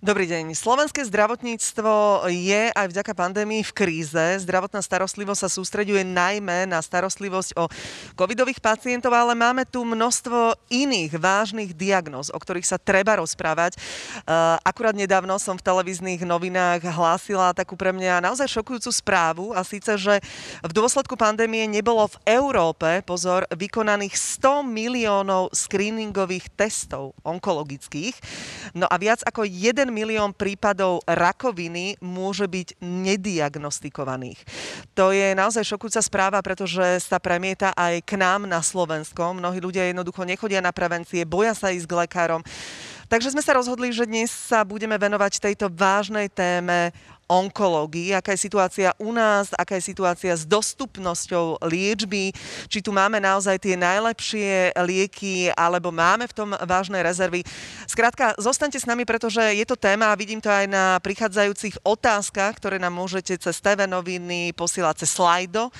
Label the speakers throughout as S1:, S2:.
S1: Dobrý deň. Slovenské zdravotníctvo je aj vďaka pandémii v kríze. Zdravotná starostlivosť sa sústreďuje najmä na starostlivosť o covidových pacientov, ale máme tu množstvo iných vážnych diagnóz, o ktorých sa treba rozprávať. Akurát nedávno som v televíznych novinách hlásila takú pre mňa naozaj šokujúcu správu a síce, že v dôsledku pandémie nebolo v Európe, pozor, vykonaných 100 miliónov screeningových testov onkologických. No a viac ako 1 milión prípadov rakoviny môže byť nediagnostikovaných. To je naozaj šokujúca správa, pretože sa premieta aj k nám na Slovenskom. Mnohí ľudia jednoducho nechodia na prevencie, boja sa ísť k lekárom. Takže sme sa rozhodli, že dnes sa budeme venovať tejto vážnej téme onkológii, aká je situácia u nás, aká je situácia s dostupnosťou liečby, či tu máme naozaj tie najlepšie lieky, alebo máme v tom vážne rezervy. Skrátka, zostaňte s nami, pretože je to téma a vidím to aj na prichádzajúcich otázkach, ktoré nám môžete cez TV noviny posielať cez slajdo.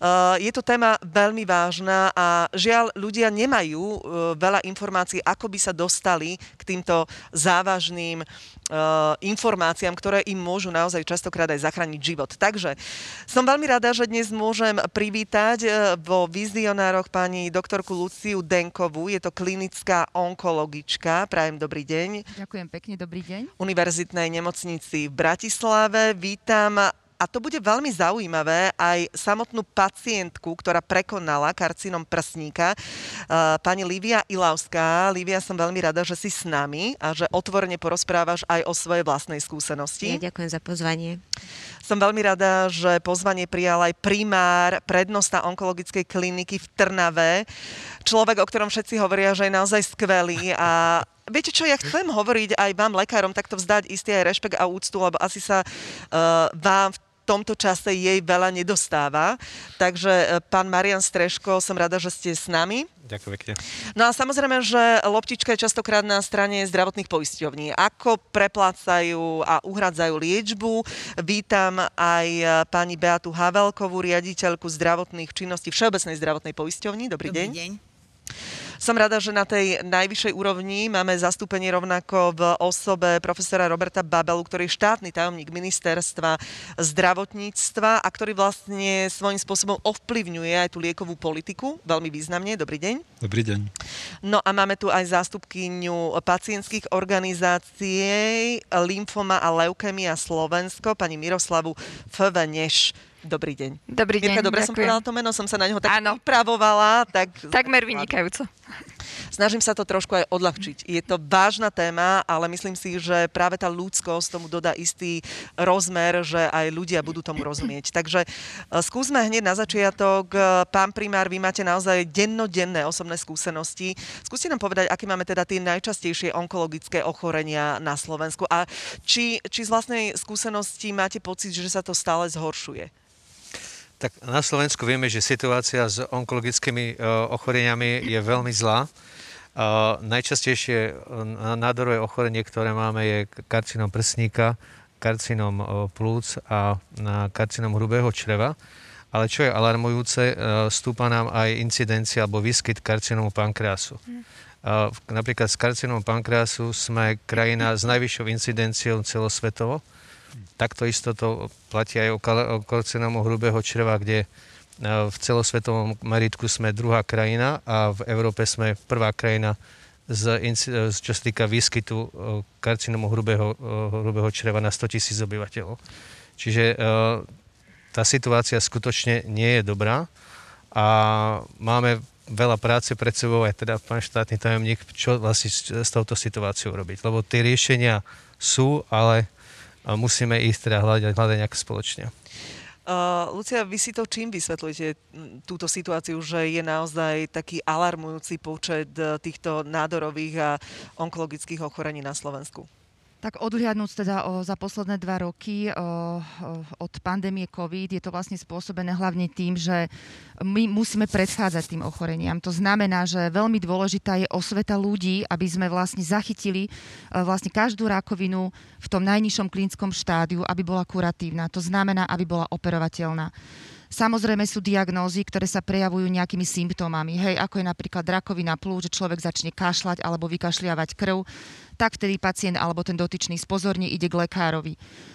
S1: Eh, je to téma veľmi vážna a žiaľ, ľudia nemajú eh, veľa informácií, ako by sa dostali k týmto závažným eh, informáciám, ktoré im môžu naozaj častokrát aj zachrániť život. Takže som veľmi rada, že dnes môžem privítať vo vizionároch pani doktorku Luciu Denkovú. Je to klinická onkologička. Prajem dobrý deň.
S2: Ďakujem pekne, dobrý deň.
S1: Univerzitnej nemocnici v Bratislave. Vítam a to bude veľmi zaujímavé aj samotnú pacientku, ktorá prekonala karcinom prsníka, pani Lívia Ilavská. Lívia, som veľmi rada, že si s nami a že otvorene porozprávaš aj o svojej vlastnej skúsenosti.
S3: Ja ďakujem za pozvanie.
S1: Som veľmi rada, že pozvanie prijal aj primár prednosta onkologickej kliniky v Trnave. Človek, o ktorom všetci hovoria, že je naozaj skvelý a viete čo, ja chcem hovoriť aj vám, lekárom, takto vzdať istý aj rešpekt a úctu, lebo asi sa uh, vám v tomto čase jej veľa nedostáva. Takže e, pán Marian Streško, som rada, že ste s nami.
S4: Ďakujem pekne.
S1: No a samozrejme, že loptička je častokrát na strane zdravotných poisťovní. Ako preplácajú a uhradzajú liečbu. Vítam aj e, pani Beatu Havelkovú, riaditeľku zdravotných činností Všeobecnej zdravotnej poisťovni. Dobrý,
S5: Dobrý
S1: deň.
S5: deň.
S1: Som rada, že na tej najvyššej úrovni máme zastúpenie rovnako v osobe profesora Roberta Babelu, ktorý je štátny tajomník ministerstva zdravotníctva a ktorý vlastne svojím spôsobom ovplyvňuje aj tú liekovú politiku veľmi významne. Dobrý deň.
S4: Dobrý deň.
S1: No a máme tu aj zástupkyňu pacientských organizácií Lymfoma a Leukemia Slovensko, pani Miroslavu Fveneš. Dobrý deň.
S2: Dobrý deň,
S1: Mirka, dobre
S2: ďakujem.
S1: som povedala to meno, som sa na neho tak
S2: Áno.
S1: pripravovala. Tak...
S2: Takmer vynikajúco.
S1: Snažím sa to trošku aj odľahčiť. Je to vážna téma, ale myslím si, že práve tá ľudskosť tomu dodá istý rozmer, že aj ľudia budú tomu rozumieť. Takže e, skúsme hneď na začiatok. E, Pán primár, vy máte naozaj dennodenné osobné skúsenosti. Skúste nám povedať, aké máme teda tie najčastejšie onkologické ochorenia na Slovensku a či, či z vlastnej skúsenosti máte pocit, že sa to stále zhoršuje?
S4: Tak na Slovensku vieme, že situácia s onkologickými uh, ochoreniami je veľmi zlá. Uh, najčastejšie uh, nádorové ochorenie, ktoré máme, je karcinom prsníka, karcinom plúc a karcinom hrubého čreva. Ale čo je alarmujúce, stúpa nám aj incidencia alebo výskyt karcinomu pankreasu. Uh, napríklad s karcinom pankreasu sme krajina s najvyššou incidenciou celosvetovo. Takto isto to platí aj o, karcinómu hrubého čreva, kde e, v celosvetovom meritku sme druhá krajina a v Európe sme prvá krajina, z, z, čo sa týka výskytu e, karcinómu hrubého, e, hrubého čreva na 100 tisíc obyvateľov. Čiže tá situácia skutočne nie je dobrá a máme veľa práce pred sebou, aj teda pán štátny tajomník, čo vlastne s, touto situáciou robiť. Lebo tie riešenia sú, ale a musíme ísť teda hľadať, hľadať nejak spoločne.
S1: Uh, Lucia, vy si to čím vysvetľujete túto situáciu, že je naozaj taký alarmujúci počet e, týchto nádorových a onkologických ochorení na Slovensku?
S2: Tak odhliadnúť teda o, za posledné dva roky o, o, od pandémie COVID, je to vlastne spôsobené hlavne tým, že my musíme predchádzať tým ochoreniam. To znamená, že veľmi dôležitá je osveta ľudí, aby sme vlastne zachytili e, vlastne každú rakovinu v tom najnižšom klinickom štádiu, aby bola kuratívna. To znamená, aby bola operovateľná. Samozrejme sú diagnózy, ktoré sa prejavujú nejakými symptómami, hej, ako je napríklad rakovina plúc, že človek začne kašľať alebo vykašliavať krv. Tak vtedy pacient alebo ten dotyčný spozorne ide k lekárovi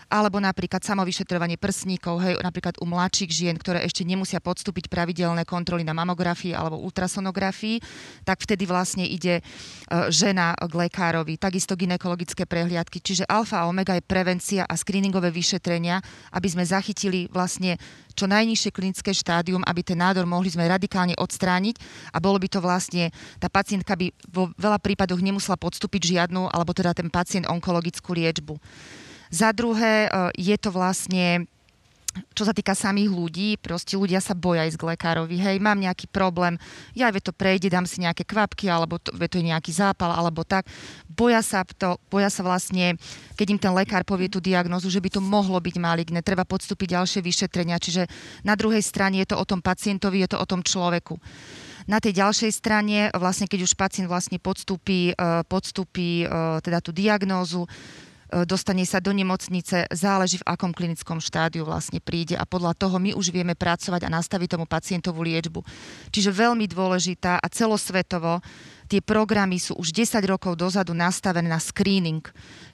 S2: alebo napríklad samovyšetrovanie prsníkov, hej, napríklad u mladších žien, ktoré ešte nemusia podstúpiť pravidelné kontroly na mamografii alebo ultrasonografii, tak vtedy vlastne ide e, žena k lekárovi. Takisto ginekologické prehliadky. Čiže alfa a omega je prevencia a screeningové vyšetrenia, aby sme zachytili vlastne čo najnižšie klinické štádium, aby ten nádor mohli sme radikálne odstrániť a bolo by to vlastne, tá pacientka by vo veľa prípadoch nemusela podstúpiť žiadnu, alebo teda ten pacient onkologickú liečbu. Za druhé, e, je to vlastne čo sa týka samých ľudí, proste ľudia sa boja ísť k lekárovi. Hej, mám nejaký problém, ja vie to prejde, dám si nejaké kvapky, alebo to, vie to je nejaký zápal, alebo tak. Boja sa, to, boja sa vlastne, keď im ten lekár povie tú diagnozu, že by to mohlo byť maligné, treba podstúpiť ďalšie vyšetrenia. Čiže na druhej strane je to o tom pacientovi, je to o tom človeku. Na tej ďalšej strane, vlastne keď už pacient vlastne podstúpi, e, podstúpi e, teda tú diagnózu, dostane sa do nemocnice, záleží v akom klinickom štádiu vlastne príde a podľa toho my už vieme pracovať a nastaviť tomu pacientovú liečbu. Čiže veľmi dôležitá a celosvetovo tie programy sú už 10 rokov dozadu nastavené na screening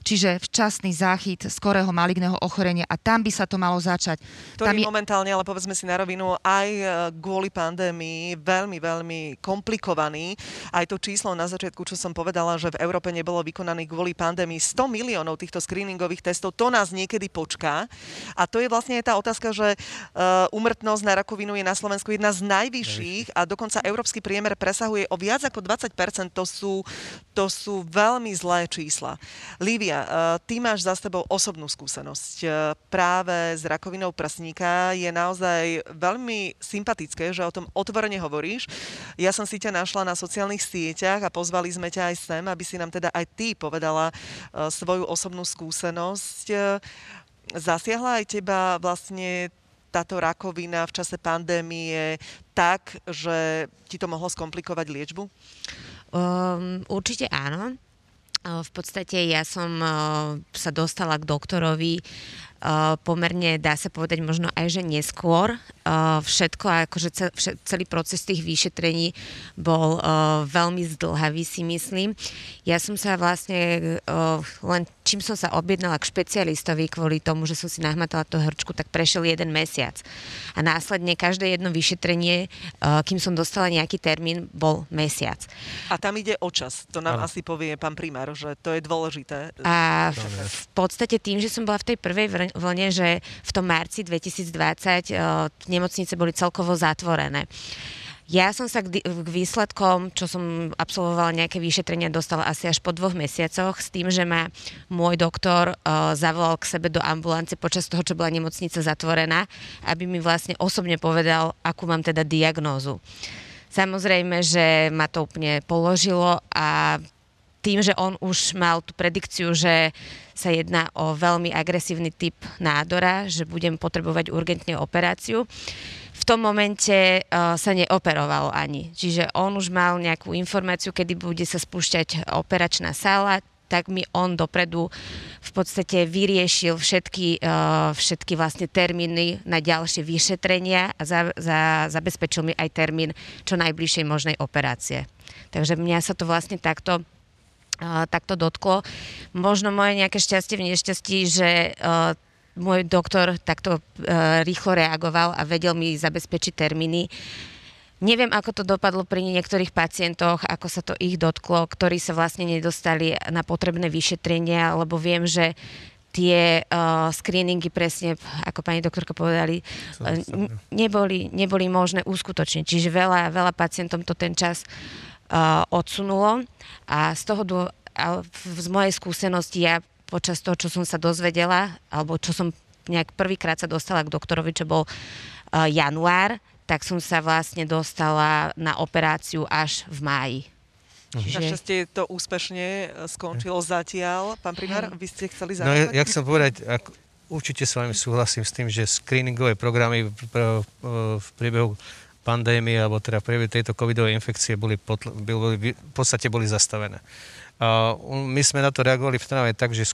S2: čiže včasný záchyt skorého maligného ochorenia a tam by sa to malo začať.
S1: Ktorý tam je momentálne, ale povedzme si na rovinu, aj e, kvôli pandémii veľmi, veľmi komplikovaný. Aj to číslo na začiatku, čo som povedala, že v Európe nebolo vykonaný kvôli pandémii 100 miliónov týchto screeningových testov, to nás niekedy počká. A to je vlastne tá otázka, že uh, umrtnosť na rakovinu je na Slovensku jedna z najvyšších a dokonca európsky priemer presahuje o viac ako 20%. To sú, to sú veľmi zlé čísla. Lívia, eh, ty máš za sebou osobnú skúsenosť eh, práve s rakovinou prsníka. Je naozaj veľmi sympatické, že o tom otvorene hovoríš. Ja som si ťa našla na sociálnych sieťach a pozvali sme ťa aj sem, aby si nám teda aj ty povedala eh, svoju osobnú skúsenosť. Zasiahla aj teba vlastne táto rakovina v čase pandémie tak, že ti to mohlo skomplikovať liečbu?
S3: Um, určite áno. V podstate ja som sa dostala k doktorovi pomerne, dá sa povedať, možno aj, že neskôr. Všetko, akože celý proces tých vyšetrení bol veľmi zdlhavý, si myslím. Ja som sa vlastne len čím som sa objednala k špecialistovi kvôli tomu, že som si nahmatala tú hrčku, tak prešiel jeden mesiac. A následne každé jedno vyšetrenie, kým som dostala nejaký termín, bol mesiac.
S1: A tam ide o čas. To nám asi povie pán primár, že to je dôležité.
S3: A v podstate tým, že som bola v tej prvej vlne, že v tom marci 2020 uh, nemocnice boli celkovo zatvorené. Ja som sa k, výsledkom, čo som absolvovala nejaké vyšetrenia, dostala asi až po dvoch mesiacoch s tým, že ma môj doktor uh, zavolal k sebe do ambulance počas toho, čo bola nemocnica zatvorená, aby mi vlastne osobne povedal, akú mám teda diagnózu. Samozrejme, že ma to úplne položilo a tým, že on už mal tú predikciu, že sa jedná o veľmi agresívny typ nádora, že budem potrebovať urgentne operáciu. V tom momente uh, sa neoperoval ani. Čiže on už mal nejakú informáciu, kedy bude sa spúšťať operačná sála, tak mi on dopredu v podstate vyriešil všetky, uh, všetky vlastne termíny na ďalšie vyšetrenia a za, za, zabezpečil mi aj termín čo najbližšej možnej operácie. Takže mňa sa to vlastne takto takto dotklo. Možno moje nejaké šťastie v nešťastí, že môj doktor takto uh, rýchlo reagoval a vedel mi zabezpečiť termíny. Neviem, ako to dopadlo pri niektorých pacientoch, ako sa to ich dotklo, ktorí sa vlastne nedostali na potrebné vyšetrenia, lebo viem, že tie uh, screeningy presne, ako pani doktorka povedali, uh, neboli, neboli možné uskutočniť. Čiže veľa, veľa pacientom to ten čas uh, odsunulo a z toho, z mojej skúsenosti ja počas toho, čo som sa dozvedela, alebo čo som nejak prvýkrát sa dostala k doktorovi, čo bol január, tak som sa vlastne dostala na operáciu až v máji.
S1: Mhm. Čiže... Našťastie to úspešne e, skončilo zatiaľ. Pán primár, vy ste chceli
S4: zareagovať? No ja, ja chcem povedať, ako, určite s vami súhlasím s tým, že screeningové programy v, v, v priebehu pandémie, alebo teda priebehu tejto covidovej infekcie boli, potl- boli, v podstate boli zastavené. A my sme na to reagovali v Trnave tak, že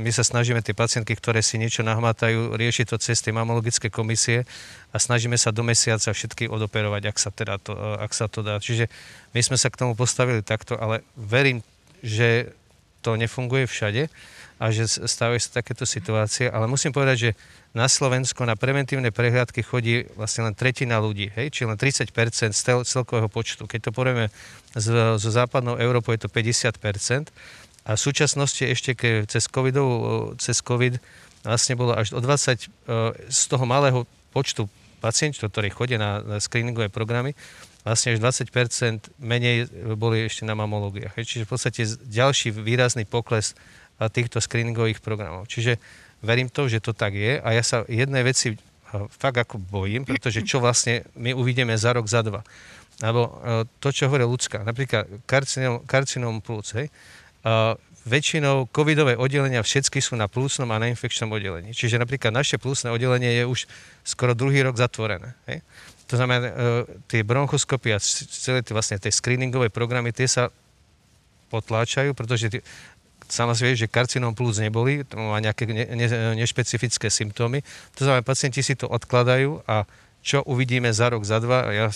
S4: my sa snažíme tie pacientky, ktoré si niečo nahmatajú, riešiť to cez tie mamologické komisie a snažíme sa do mesiaca všetky odoperovať, ak sa, teda to, ak sa to dá. Čiže my sme sa k tomu postavili takto, ale verím, že to nefunguje všade a že stávajú sa takéto situácie, ale musím povedať, že na Slovensku na preventívne prehliadky chodí vlastne len tretina ľudí, hej? či len 30% z celkového počtu. Keď to povieme so západnou Európou, je to 50%. A v súčasnosti ešte keď cez, COVIDov, cez COVID vlastne bolo až o 20 e, z toho malého počtu pacientov, ktorí chodia na, na screeningové programy, vlastne až 20% menej boli ešte na mamológiách. Čiže v podstate ďalší výrazný pokles týchto screeningových programov. Čiže verím to, že to tak je a ja sa jednej veci fakt ako bojím, pretože čo vlastne my uvidíme za rok, za dva. Alebo e, to, čo hovorí ľudská, napríklad karcinom, karcinom plúc, hej, väčšinou covidové oddelenia všetky sú na plúcnom a na infekčnom oddelení. Čiže napríklad naše plúcne oddelenie je už skoro druhý rok zatvorené. Hej. To znamená, e, tie bronchoskopy a celé tie, vlastne tie screeningové programy, tie sa potláčajú, pretože sama si vie, že karcinom plus neboli, to má nejaké ne, ne, nešpecifické symptómy. To znamená, pacienti si to odkladajú a čo uvidíme za rok, za dva. Ja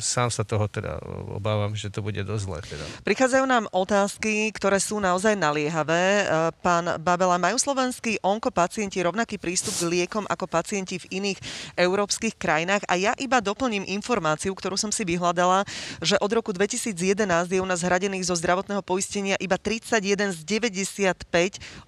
S4: sám sa toho teda obávam, že to bude dosť zlé. Teda.
S1: Prichádzajú nám otázky, ktoré sú naozaj naliehavé. E, pán Babela, majú slovenskí onkopacienti rovnaký prístup k liekom ako pacienti v iných európskych krajinách? A ja iba doplním informáciu, ktorú som si vyhľadala, že od roku 2011 je u nás hradených zo zdravotného poistenia iba 31 z 95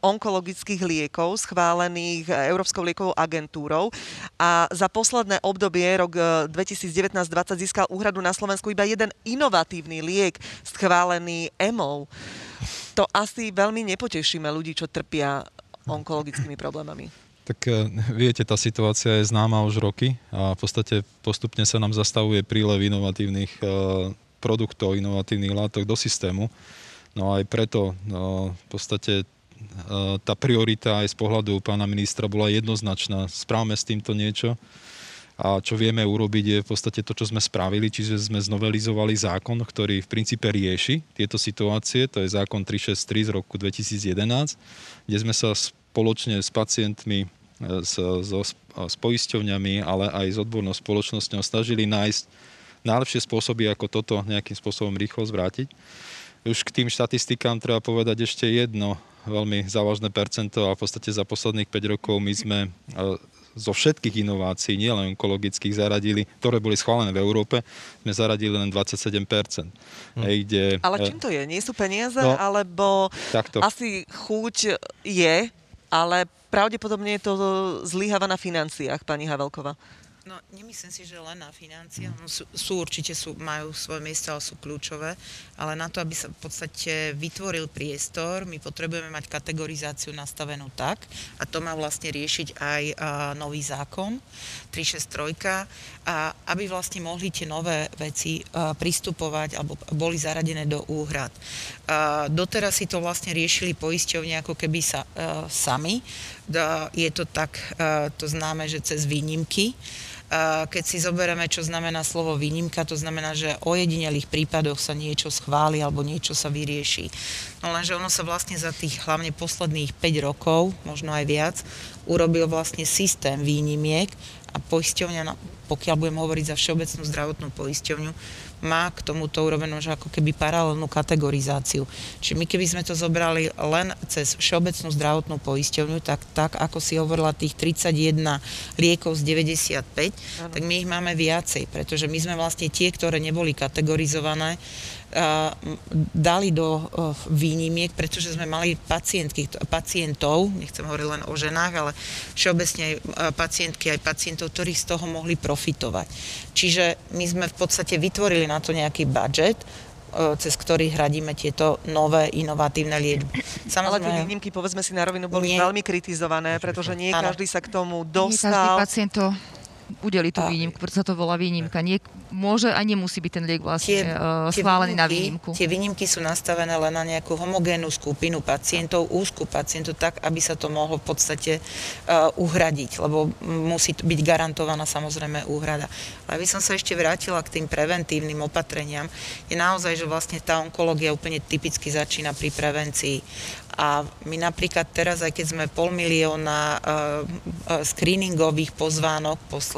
S1: onkologických liekov schválených Európskou liekovou agentúrou. A za posledné obdobie obdobie, rok 2019-2020, e, získal úhradu na Slovensku iba jeden inovatívny liek schválený EMO. To asi veľmi nepotešíme ľudí, čo trpia onkologickými problémami.
S5: Tak e, viete, tá situácia je známa už roky a v podstate postupne sa nám zastavuje prílev inovatívnych e, produktov, inovatívnych látok do systému. No aj preto no, v podstate tá priorita aj z pohľadu pána ministra bola jednoznačná. Správame s týmto niečo a čo vieme urobiť je v podstate to, čo sme spravili, čiže sme znovelizovali zákon, ktorý v princípe rieši tieto situácie. To je zákon 363 z roku 2011, kde sme sa spoločne s pacientmi, e, s, so, s poisťovňami, ale aj s odbornou spoločnosťou snažili nájsť najlepšie spôsoby, ako toto nejakým spôsobom rýchlo zvrátiť. Už k tým štatistikám treba povedať ešte jedno veľmi závažné percento a v podstate za posledných 5 rokov my sme e, zo všetkých inovácií, nielen onkologických, zaradili, ktoré boli schválené v Európe, sme zaradili len 27%. Hm. Hej, kde,
S1: Ale e, čím to je? Nie sú peniaze? No, alebo takto. asi chuť je, ale pravdepodobne je to zlyháva na financiách, pani Havelková.
S6: No, nemyslím si, že len na financie. Sú, sú určite, sú, majú svoje miesto a sú kľúčové, ale na to, aby sa v podstate vytvoril priestor, my potrebujeme mať kategorizáciu nastavenú tak, a to má vlastne riešiť aj uh, nový zákon 363, a aby vlastne mohli tie nové veci uh, pristupovať alebo boli zaradené do úhrad. Uh, doteraz si to vlastne riešili poisťovne ako keby sa uh, sami. Uh, je to tak, uh, to známe, že cez výnimky. Keď si zoberieme, čo znamená slovo výnimka, to znamená, že o jedinelých prípadoch sa niečo schváli alebo niečo sa vyrieši. No lenže ono sa vlastne za tých hlavne posledných 5 rokov, možno aj viac, urobil vlastne systém výnimiek a poisťovňa, pokiaľ budem hovoriť za Všeobecnú zdravotnú poisťovňu, má k tomuto urobenú že ako keby paralelnú kategorizáciu. Čiže my keby sme to zobrali len cez Všeobecnú zdravotnú poisťovňu, tak, tak ako si hovorila tých 31 liekov z 95, ano. tak my ich máme viacej, pretože my sme vlastne tie, ktoré neboli kategorizované, dali do výnimiek, pretože sme mali pacientky, pacientov, nechcem hovoriť len o ženách, ale všeobecne aj pacientky, aj pacientov, ktorí z toho mohli profitovať. Čiže my sme v podstate vytvorili na to nejaký budget, cez ktorý hradíme tieto nové inovatívne liečby.
S1: Samozrejme, Ale tie výnimky, povedzme si na rovinu, boli nie, veľmi kritizované, pretože nie ano. každý sa k tomu dostal. Nie
S2: každý pacient to udeli tú výnimku, preto sa to volá výnimka. Nie, môže a nemusí byť ten liek vlastne tie, uh, schválený tie výnimky, na výnimku.
S6: Tie výnimky sú nastavené len na nejakú homogénnu skupinu pacientov, úzku pacientov, tak, aby sa to mohlo v podstate uh, uhradiť, lebo musí byť garantovaná samozrejme úhrada. Ale aby som sa ešte vrátila k tým preventívnym opatreniam, je naozaj, že vlastne tá onkológia úplne typicky začína pri prevencii. A my napríklad teraz, aj keď sme pol milióna uh, uh, screeningových pozvánok poslali,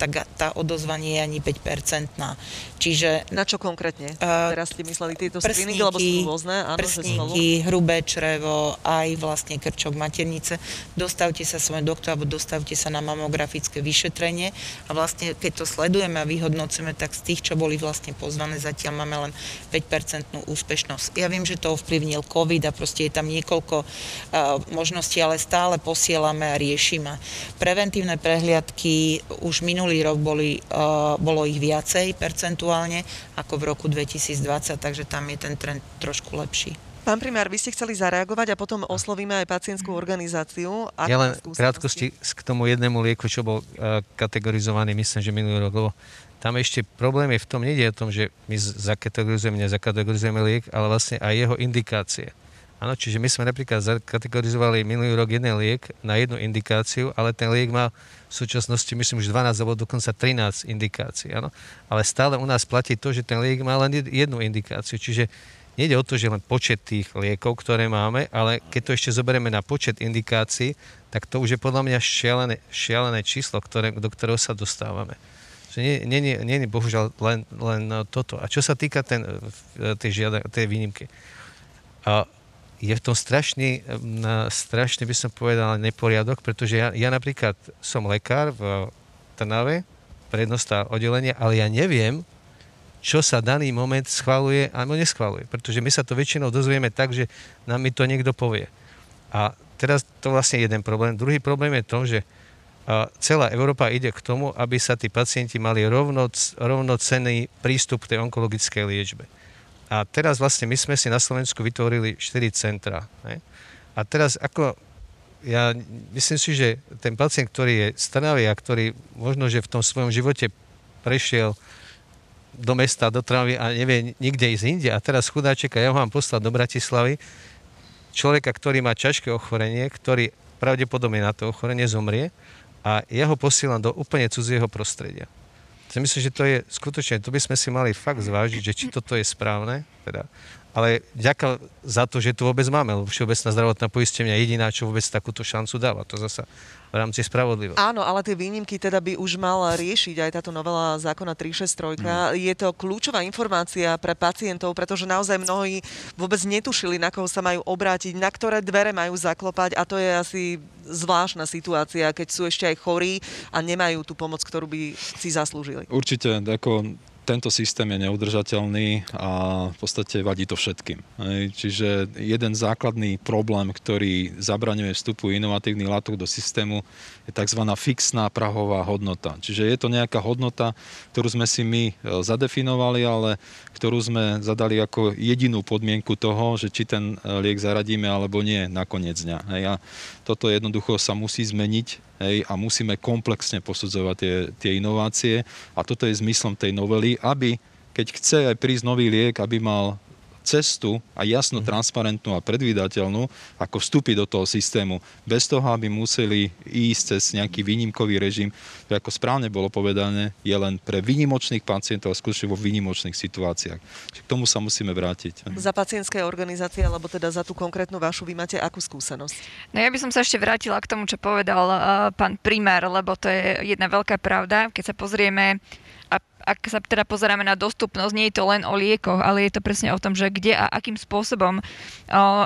S6: tak tá odozva nie je ani 5-percentná. Čiže
S1: Na čo konkrétne?
S6: Uh,
S1: Teraz ste mysleli tieto
S6: prsníky,
S1: screeningy, lebo sú rôzne, áno,
S6: prsníky, hrubé črevo, aj vlastne krčok maternice. Dostavte sa svojom doktora, alebo dostavte sa na mamografické vyšetrenie a vlastne keď to sledujeme a vyhodnocujeme, tak z tých, čo boli vlastne pozvané, zatiaľ máme len 5% úspešnosť. Ja viem, že to ovplyvnil COVID a proste je tam niekoľko uh, možností, ale stále posielame a riešime. Preventívne prehliadky už minulý rok boli, uh, bolo ich viacej percentuálne ako v roku 2020, takže tam je ten trend trošku lepší.
S1: Pán primár, vy ste chceli zareagovať a potom oslovíme aj pacientskú organizáciu. Aké
S4: Ja len krátkosti k tomu jednému lieku, čo bol uh, kategorizovaný, myslím, že minulý rok, lebo tam ešte problém je v tom, nejde o tom, že my zakategorizujeme, nezakategorizujeme liek, ale vlastne aj jeho indikácie. Áno, čiže my sme napríklad zakategorizovali minulý rok jeden liek na jednu indikáciu, ale ten liek má v súčasnosti, myslím, už 12 alebo dokonca 13 indikácií. Áno? Ale stále u nás platí to, že ten liek má len jed- jednu indikáciu. Čiže nejde o to, že len počet tých liekov, ktoré máme, ale keď to ešte zoberieme na počet indikácií, tak to už je podľa mňa šialené, šialené číslo, ktoré, do ktorého sa dostávame. Že nie, nie, nie, nie bohužiaľ len, len toto. A čo sa týka ten, eh, tej, žiada, tej výnimky, a je v tom strašný, na- strašný by som povedal, neporiadok, pretože ja, ja napríklad som lekár v Trnave, prednostá oddelenie, ale ja neviem, čo sa daný moment schvaluje alebo neschvaluje. Pretože my sa to väčšinou dozvieme tak, že nám mi to niekto povie. A teraz to vlastne jeden problém. Druhý problém je to, že a celá Európa ide k tomu, aby sa tí pacienti mali rovno, rovnocenný prístup k tej onkologickej liečbe. A teraz vlastne my sme si na Slovensku vytvorili 4 centra. Ne? A teraz ako ja myslím si, že ten pacient, ktorý je Trnavy a ktorý možno, že v tom svojom živote prešiel do mesta, do Trnavy a nevie nikde ísť inde a teraz chudáček ja ho mám poslať do Bratislavy, človeka, ktorý má ťažké ochorenie, ktorý pravdepodobne na to ochorenie zomrie a ja ho posielam do úplne cudzieho prostredia. Ja myslím, že to je skutočne, to by sme si mali fakt zvážiť, že či toto je správne. Teda. Ale ďaká za to, že tu vôbec máme, lebo Všeobecná zdravotná poistenia je jediná, čo vôbec takúto šancu dáva. To zasa v rámci spravodlivosti.
S1: Áno, ale tie výnimky teda by už mala riešiť aj táto novela zákona 363. Mm. Je to kľúčová informácia pre pacientov, pretože naozaj mnohí vôbec netušili, na koho sa majú obrátiť, na ktoré dvere majú zaklopať a to je asi zvláštna situácia, keď sú ešte aj chorí a nemajú tú pomoc, ktorú by si zaslúžili.
S5: Určite, ako tento systém je neudržateľný a v podstate vadí to všetkým. Čiže jeden základný problém, ktorý zabraňuje vstupu inovatívnych látok do systému, je tzv. fixná prahová hodnota. Čiže je to nejaká hodnota, ktorú sme si my e, zadefinovali, ale ktorú sme zadali ako jedinú podmienku toho, že či ten e, liek zaradíme alebo nie na koniec dňa. A toto jednoducho sa musí zmeniť hej, a musíme komplexne posudzovať tie, tie inovácie. A toto je zmyslom tej novely, aby keď chce aj prísť nový liek, aby mal cestu a jasnú, transparentnú a predvídateľnú, ako vstúpiť do toho systému, bez toho, aby museli ísť cez nejaký výnimkový režim, to ako správne bolo povedané, je len pre výnimočných pacientov a skutočne vo výnimočných situáciách. Čiže k tomu sa musíme vrátiť.
S1: Za pacientské organizácie, alebo teda za tú konkrétnu vašu, vy máte akú skúsenosť?
S7: No ja by som sa ešte vrátila k tomu, čo povedal uh, pán primár, lebo to je jedna veľká pravda. Keď sa pozrieme ak sa teda pozeráme na dostupnosť, nie je to len o liekoch, ale je to presne o tom, že kde a akým spôsobom o,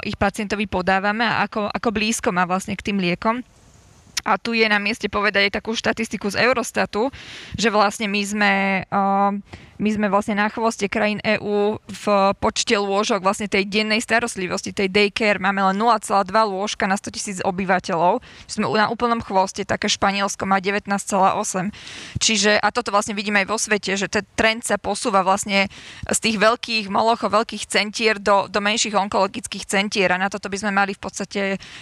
S7: ich pacientovi podávame a ako, ako blízko má vlastne k tým liekom. A tu je na mieste povedať aj takú štatistiku z Eurostatu, že vlastne my sme, uh, my sme vlastne na chvoste krajín EÚ v počte lôžok vlastne tej dennej starostlivosti, tej daycare. Máme len 0,2 lôžka na 100 tisíc obyvateľov. Sme na úplnom chvoste, také Španielsko má 19,8. Čiže, a toto vlastne vidíme aj vo svete, že ten trend sa posúva vlastne z tých veľkých molochov, veľkých centier do, do menších onkologických centier a na toto by sme mali v podstate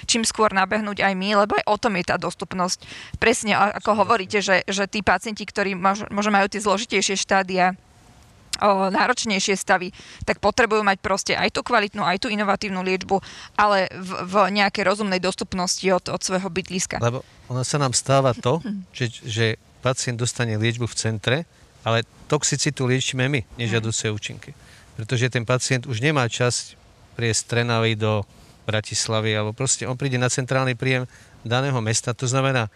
S7: čím skôr nabehnúť aj my, lebo aj o tom je tá dostupnosť. Presne ako hovoríte, že, že tí pacienti, ktorí možno majú tie zložitejšie štádia, náročnejšie stavy, tak potrebujú mať proste aj tú kvalitnú, aj tú inovatívnu liečbu, ale v, v nejakej rozumnej dostupnosti od, od svojho bydliska.
S4: Lebo ono sa nám stáva to, že, že pacient dostane liečbu v centre, ale toxicitu liečíme my, nežiaduce účinky. Pretože ten pacient už nemá čas priesť Trnavy do Bratislavy, alebo proste on príde na centrálny príjem daného mesta, to znamená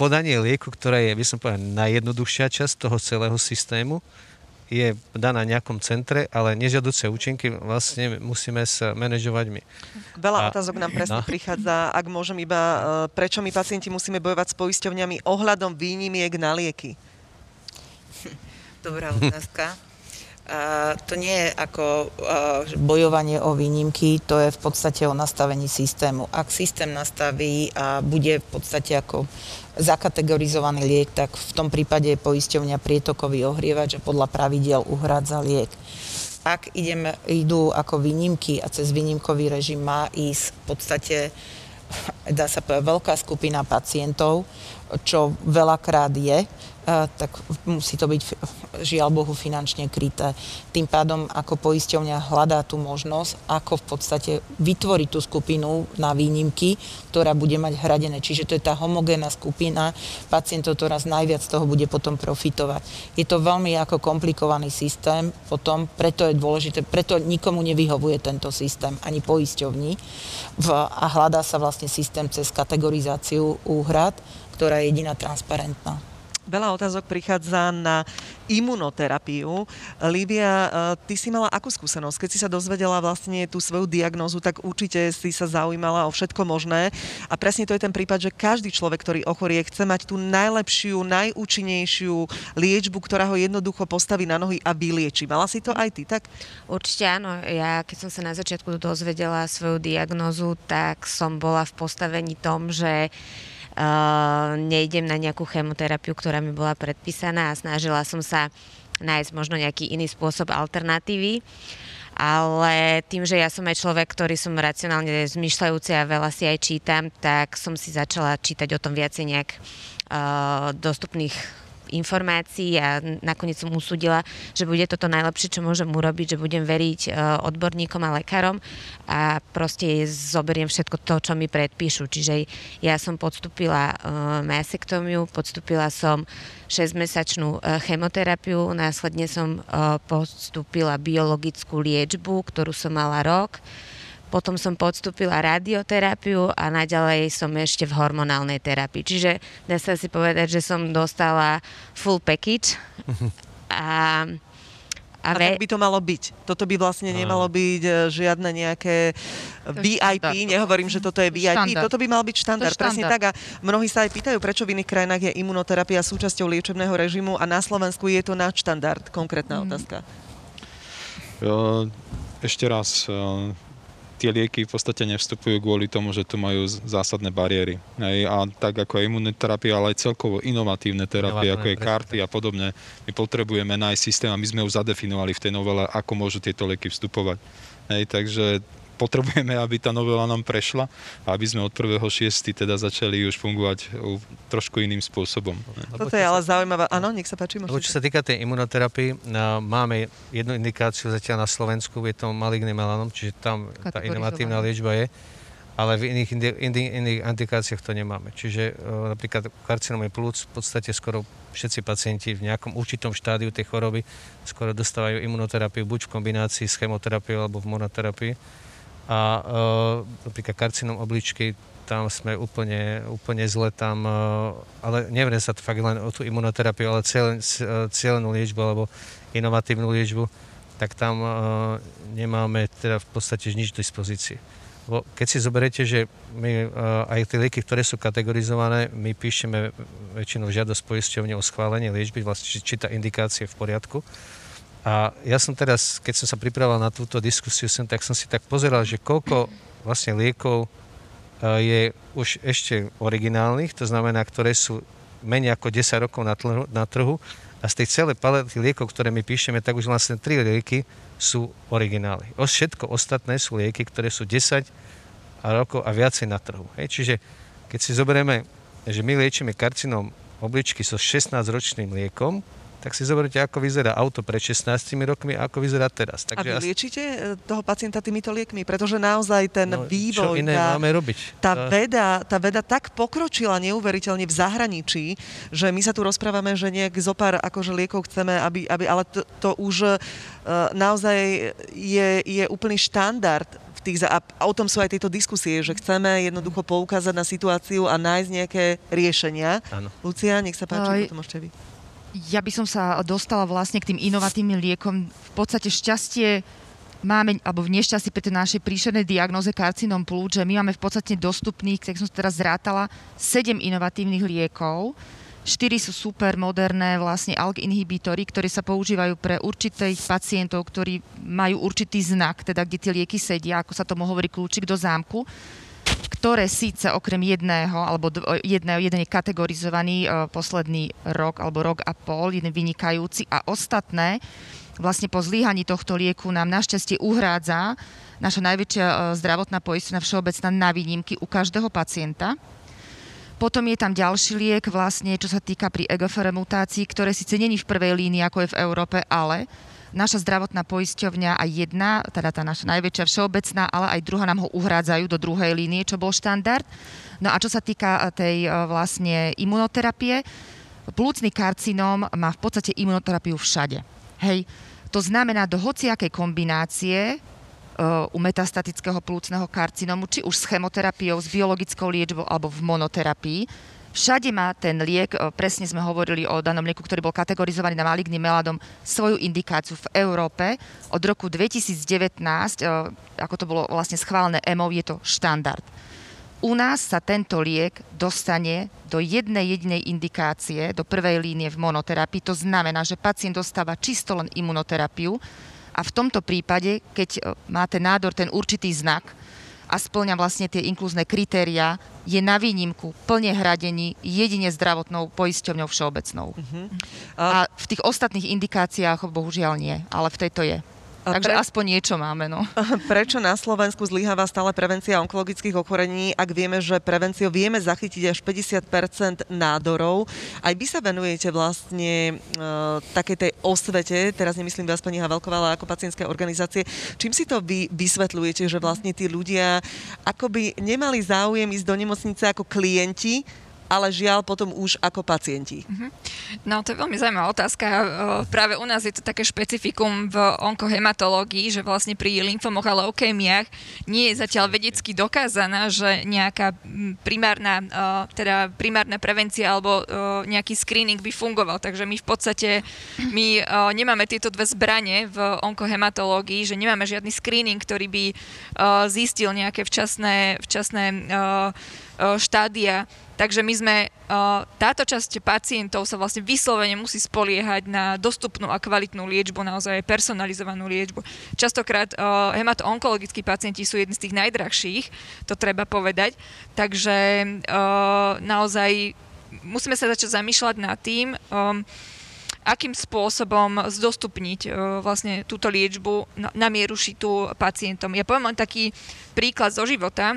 S4: podanie lieku, ktorá je, by som povedal, najjednoduchšia časť toho celého systému, je daná v nejakom centre, ale nežiaduce účinky vlastne musíme sa manažovať my.
S1: Veľa
S4: A-
S1: otázok nám presne
S4: no.
S1: prichádza, ak môžem iba, e, prečo my pacienti musíme bojovať s poisťovňami ohľadom výnimiek na lieky.
S6: Dobrá otázka. To nie je ako a, bojovanie o výnimky, to je v podstate o nastavení systému. Ak systém nastaví a bude v podstate ako zakategorizovaný liek, tak v tom prípade je poisťovňa prietokový ohrievač a podľa pravidiel uhrádza liek. Ak ideme, idú ako výnimky a cez výnimkový režim má ísť v podstate dá sa povedať, veľká skupina pacientov, čo veľakrát je, tak musí to byť žiaľ Bohu finančne kryté. Tým pádom ako poisťovňa hľadá tú možnosť, ako v podstate vytvoriť tú skupinu na výnimky, ktorá bude mať hradené. Čiže to je tá homogénna skupina pacientov, ktorá z najviac toho bude potom profitovať. Je to veľmi ako komplikovaný systém, potom preto je dôležité, preto nikomu nevyhovuje tento systém, ani poisťovni a hľadá sa vlastne systém cez kategorizáciu úhrad, ktorá je jediná transparentná.
S1: Veľa otázok prichádza na imunoterapiu. Lívia, e, ty si mala akú skúsenosť? Keď si sa dozvedela vlastne tú svoju diagnózu, tak určite si sa zaujímala o všetko možné. A presne to je ten prípad, že každý človek, ktorý ochorie, chce mať tú najlepšiu, najúčinnejšiu liečbu, ktorá ho jednoducho postaví na nohy a vylieči. Mala si to aj ty, tak?
S3: Určite áno. Ja keď som sa na začiatku dozvedela svoju diagnózu, tak som bola v postavení tom, že nejdem na nejakú chemoterapiu, ktorá mi bola predpísaná a snažila som sa nájsť možno nejaký iný spôsob alternatívy. Ale tým, že ja som aj človek, ktorý som racionálne zmyšľajúci a veľa si aj čítam, tak som si začala čítať o tom viacej nejak uh, dostupných informácií a nakoniec som usúdila, že bude toto najlepšie, čo môžem urobiť, že budem veriť uh, odborníkom a lekárom a proste zoberiem všetko to, čo mi predpíšu. Čiže ja som podstúpila uh, masektómiu, podstúpila som 6-mesačnú uh, chemoterapiu, následne som podstúpila biologickú liečbu, ktorú som mala rok. Potom som podstúpila radioterapiu a naďalej som ešte v hormonálnej terapii. Čiže dá sa si povedať, že som dostala full package. A, a,
S1: A
S3: ve-
S1: tak by to malo byť. Toto by vlastne nemalo byť e, žiadne nejaké VIP,
S2: štandard.
S1: nehovorím, že toto je VIP,
S2: Štandard.
S1: toto by mal byť štandard.
S2: Je
S1: Presne
S2: štandard.
S1: tak a mnohí sa aj pýtajú, prečo v iných krajinách je imunoterapia súčasťou liečebného režimu a na Slovensku je to nadštandard. Konkrétna otázka.
S5: E, Ešte raz, e, tie lieky v podstate nevstupujú kvôli tomu, že tu majú zásadné bariéry. Hej, a tak ako je imunoterapia, ale aj celkovo inovatívne terapie,
S4: Inovatívne,
S5: ako je
S4: presne
S5: karty a podobne, my potrebujeme nájsť systém a my sme už zadefinovali v tej novele, ako môžu tieto lieky vstupovať. Hej, takže potrebujeme, aby tá novela nám prešla a aby sme od 1.6. teda začali už fungovať u- trošku iným spôsobom.
S1: Toto je ale zaujímavé. Áno, nech sa páči.
S4: Lebo čo sa týka tej imunoterapii, no, máme jednu indikáciu zatiaľ na Slovensku, je to maligný melanom, čiže tam tá inovatívna liečba je, ale v iných, indi, indi, iných indikáciách to nemáme. Čiže uh, napríklad karcinome plúc v podstate skoro všetci pacienti v nejakom určitom štádiu tej choroby skoro dostávajú imunoterapiu buď v kombinácii s chemoterapiou alebo v monoterapii. A uh, napríklad karcinom obličky, tam sme úplne, úplne zle tam, uh, ale neviem sa to fakt len o tú imunoterapiu, ale cieľ, uh, cieľenú liečbu alebo inovatívnu liečbu, tak tam uh, nemáme teda v podstate nič k dispozícii. Keď si zoberiete, že my aj tie lieky, ktoré sú kategorizované, my píšeme väčšinou žiadosť poisťovne o schválenie liečby, vlastne či tá indikácia je v poriadku. A ja som teraz, keď som sa pripravoval na túto diskusiu, som, tak som si tak pozeral, že koľko vlastne liekov uh, je už ešte originálnych, to znamená, ktoré sú menej ako 10 rokov na, tlhu, na trhu a z tej celej palety liekov, ktoré my píšeme, tak už vlastne 3 lieky sú originály. O všetko ostatné sú lieky, ktoré sú 10 a rokov a viacej na trhu. Hej? Čiže keď si zoberieme, že my liečíme karcinom obličky so 16-ročným liekom, tak si zoberte, ako vyzerá auto pred 16 rokmi a ako vyzerá teraz.
S1: A vy liečite e, toho pacienta týmito liekmi? Pretože naozaj ten
S4: no,
S1: vývoj,
S4: čo iné
S1: tá,
S4: máme robiť?
S1: tá
S4: To-
S1: veda, tá veda tak pokročila neuveriteľne v zahraničí, že my sa tu rozprávame, že nejak zopár akože liekov chceme, aby, aby ale to, to už uh, naozaj je, je úplný štandard v tých, a o tom sú aj tieto diskusie, že chceme jednoducho poukázať na situáciu a nájsť nejaké riešenia.
S4: Áno.
S1: Lucia, nech sa páči,
S2: Aj.
S1: potom môžete vy.
S2: Ja by som sa dostala vlastne k tým inovatívnym liekom. V podstate šťastie máme, alebo v nešťastí pri tej našej príšernej diagnoze karcinom plúc, že my máme v podstate dostupných, tak som teraz zrátala, 7 inovatívnych liekov. 4 sú super moderné vlastne ALK inhibitory, ktoré sa používajú pre určitých pacientov, ktorí majú určitý znak, teda kde tie lieky sedia, ako sa tomu hovorí kľúčik do zámku ktoré síce okrem jedného, alebo jedného, jeden je kategorizovaný uh, posledný rok alebo rok a pol, jeden vynikajúci a ostatné vlastne po zlíhaní tohto lieku nám našťastie uhrádza naša najväčšia uh, zdravotná poistná všeobecná na výnimky u každého pacienta. Potom je tam ďalší liek, vlastne, čo sa týka pri EGFR mutácií, ktoré síce není v prvej línii, ako je v Európe, ale naša zdravotná poisťovňa aj jedna, teda tá naša najväčšia všeobecná, ale aj druhá nám ho uhrádzajú do druhej línie, čo bol štandard. No a čo sa týka eh, tej eh, vlastne imunoterapie, plúcny karcinóm má v podstate imunoterapiu všade. Hej, to znamená do hociakej kombinácie eh, u metastatického plúcneho karcinómu, či už s chemoterapiou, s biologickou liečbou alebo v monoterapii, Všade má ten liek, presne sme hovorili o danom lieku, ktorý bol kategorizovaný na maligný meladom, svoju indikáciu v Európe. Od roku 2019, e, ako to bolo vlastne schválené EMO, je to štandard. U nás sa tento liek dostane do jednej jedinej indikácie, do prvej línie v monoterapii. To znamená, že pacient dostáva čisto len imunoterapiu a v tomto prípade, keď má ten nádor, ten určitý znak, a splňa vlastne tie inkluzné kritéria, je na výnimku plne hradený jedine zdravotnou poisťovňou všeobecnou. Uh-huh. A v tých ostatných indikáciách bohužiaľ nie, ale v tejto je. Takže pre... aspoň niečo máme. No.
S1: Prečo na Slovensku zlyháva stále prevencia onkologických ochorení, ak vieme, že prevenciou vieme zachytiť až 50 nádorov? Aj vy sa venujete vlastne uh, takej tej osvete, teraz nemyslím vás pani Havelková, ale ako pacientské organizácie. Čím si to vy vysvetľujete, že vlastne tí ľudia akoby nemali záujem ísť do nemocnice ako klienti, ale žiaľ potom už ako pacienti. Mhm.
S7: No to je veľmi zaujímavá otázka. Práve u nás je to také špecifikum v onkohematológii, že vlastne pri lymfomoch a leukémiách nie je zatiaľ vedecky dokázaná, že nejaká primárna, teda primárna prevencia alebo nejaký screening by fungoval. Takže my v podstate my nemáme tieto dve zbranie v onkohematológii, že nemáme žiadny screening, ktorý by zistil nejaké včasné, včasné štádia Takže my sme, táto časť pacientov sa vlastne vyslovene musí spoliehať na dostupnú a kvalitnú liečbu, naozaj personalizovanú liečbu. Častokrát hemato-onkologickí pacienti sú jedni z tých najdrahších, to treba povedať. Takže naozaj musíme sa začať zamýšľať nad tým, akým spôsobom zdostupniť vlastne túto liečbu na, na mieru šitú pacientom. Ja poviem len taký príklad zo života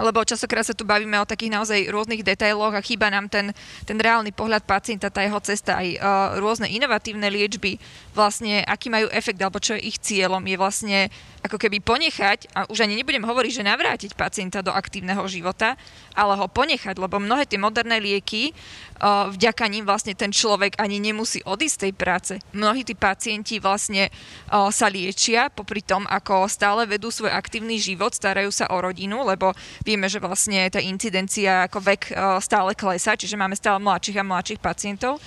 S7: lebo častokrát sa tu bavíme o takých naozaj rôznych detailoch a chýba nám ten, ten reálny pohľad pacienta, tá jeho cesta, aj uh, rôzne inovatívne liečby, vlastne aký majú efekt, alebo čo je ich cieľom, je vlastne ako keby ponechať, a už ani nebudem hovoriť, že navrátiť pacienta do aktívneho života, ale ho ponechať, lebo mnohé tie moderné lieky, vďaka ním vlastne ten človek ani nemusí odísť z tej práce. Mnohí tí pacienti vlastne sa liečia popri tom, ako stále vedú svoj aktívny život, starajú sa o rodinu, lebo vieme, že vlastne tá incidencia ako vek stále klesá, čiže máme stále mladších a mladších pacientov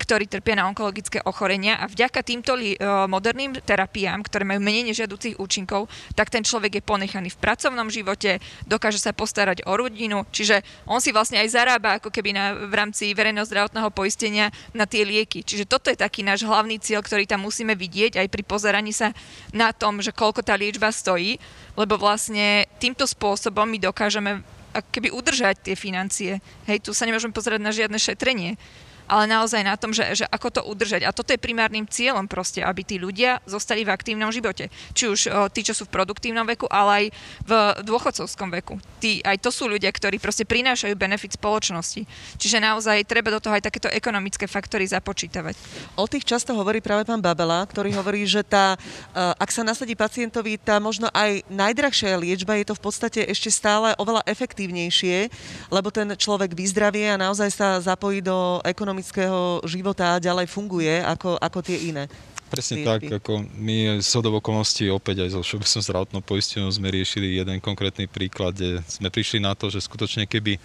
S7: ktorí trpia na onkologické ochorenia a vďaka týmto li, uh, moderným terapiám, ktoré majú menej nežiaducich účinkov, tak ten človek je ponechaný v pracovnom živote, dokáže sa postarať o rodinu, čiže on si vlastne aj zarába ako keby na, v rámci verejného zdravotného poistenia na tie lieky. Čiže toto je taký náš hlavný cieľ, ktorý tam musíme vidieť aj pri pozeraní sa na tom, že koľko tá liečba stojí, lebo vlastne týmto spôsobom my dokážeme keby udržať tie financie. Hej, tu sa nemôžeme pozerať na žiadne šetrenie ale naozaj na tom, že, že ako to udržať. A toto je primárnym cieľom proste, aby tí ľudia zostali v aktívnom živote. Či už o, tí, čo sú v produktívnom veku, ale aj v dôchodcovskom veku. Tí, aj to sú ľudia, ktorí proste prinášajú benefit spoločnosti. Čiže naozaj treba do toho aj takéto ekonomické faktory započítavať.
S1: O tých často hovorí práve pán Babela, ktorý hovorí, že tá, ak sa nasadí pacientovi tá možno aj najdrahšia liečba, je to v podstate ešte stále oveľa efektívnejšie, lebo ten človek vyzdravie a naozaj sa zapojí do ekonomického ekonomického života ďalej funguje ako, ako tie iné.
S5: Presne tak, ako my z okolností opäť aj so Všeobecnou zdravotnou poistenou sme riešili jeden konkrétny príklad, kde sme prišli na to, že skutočne keby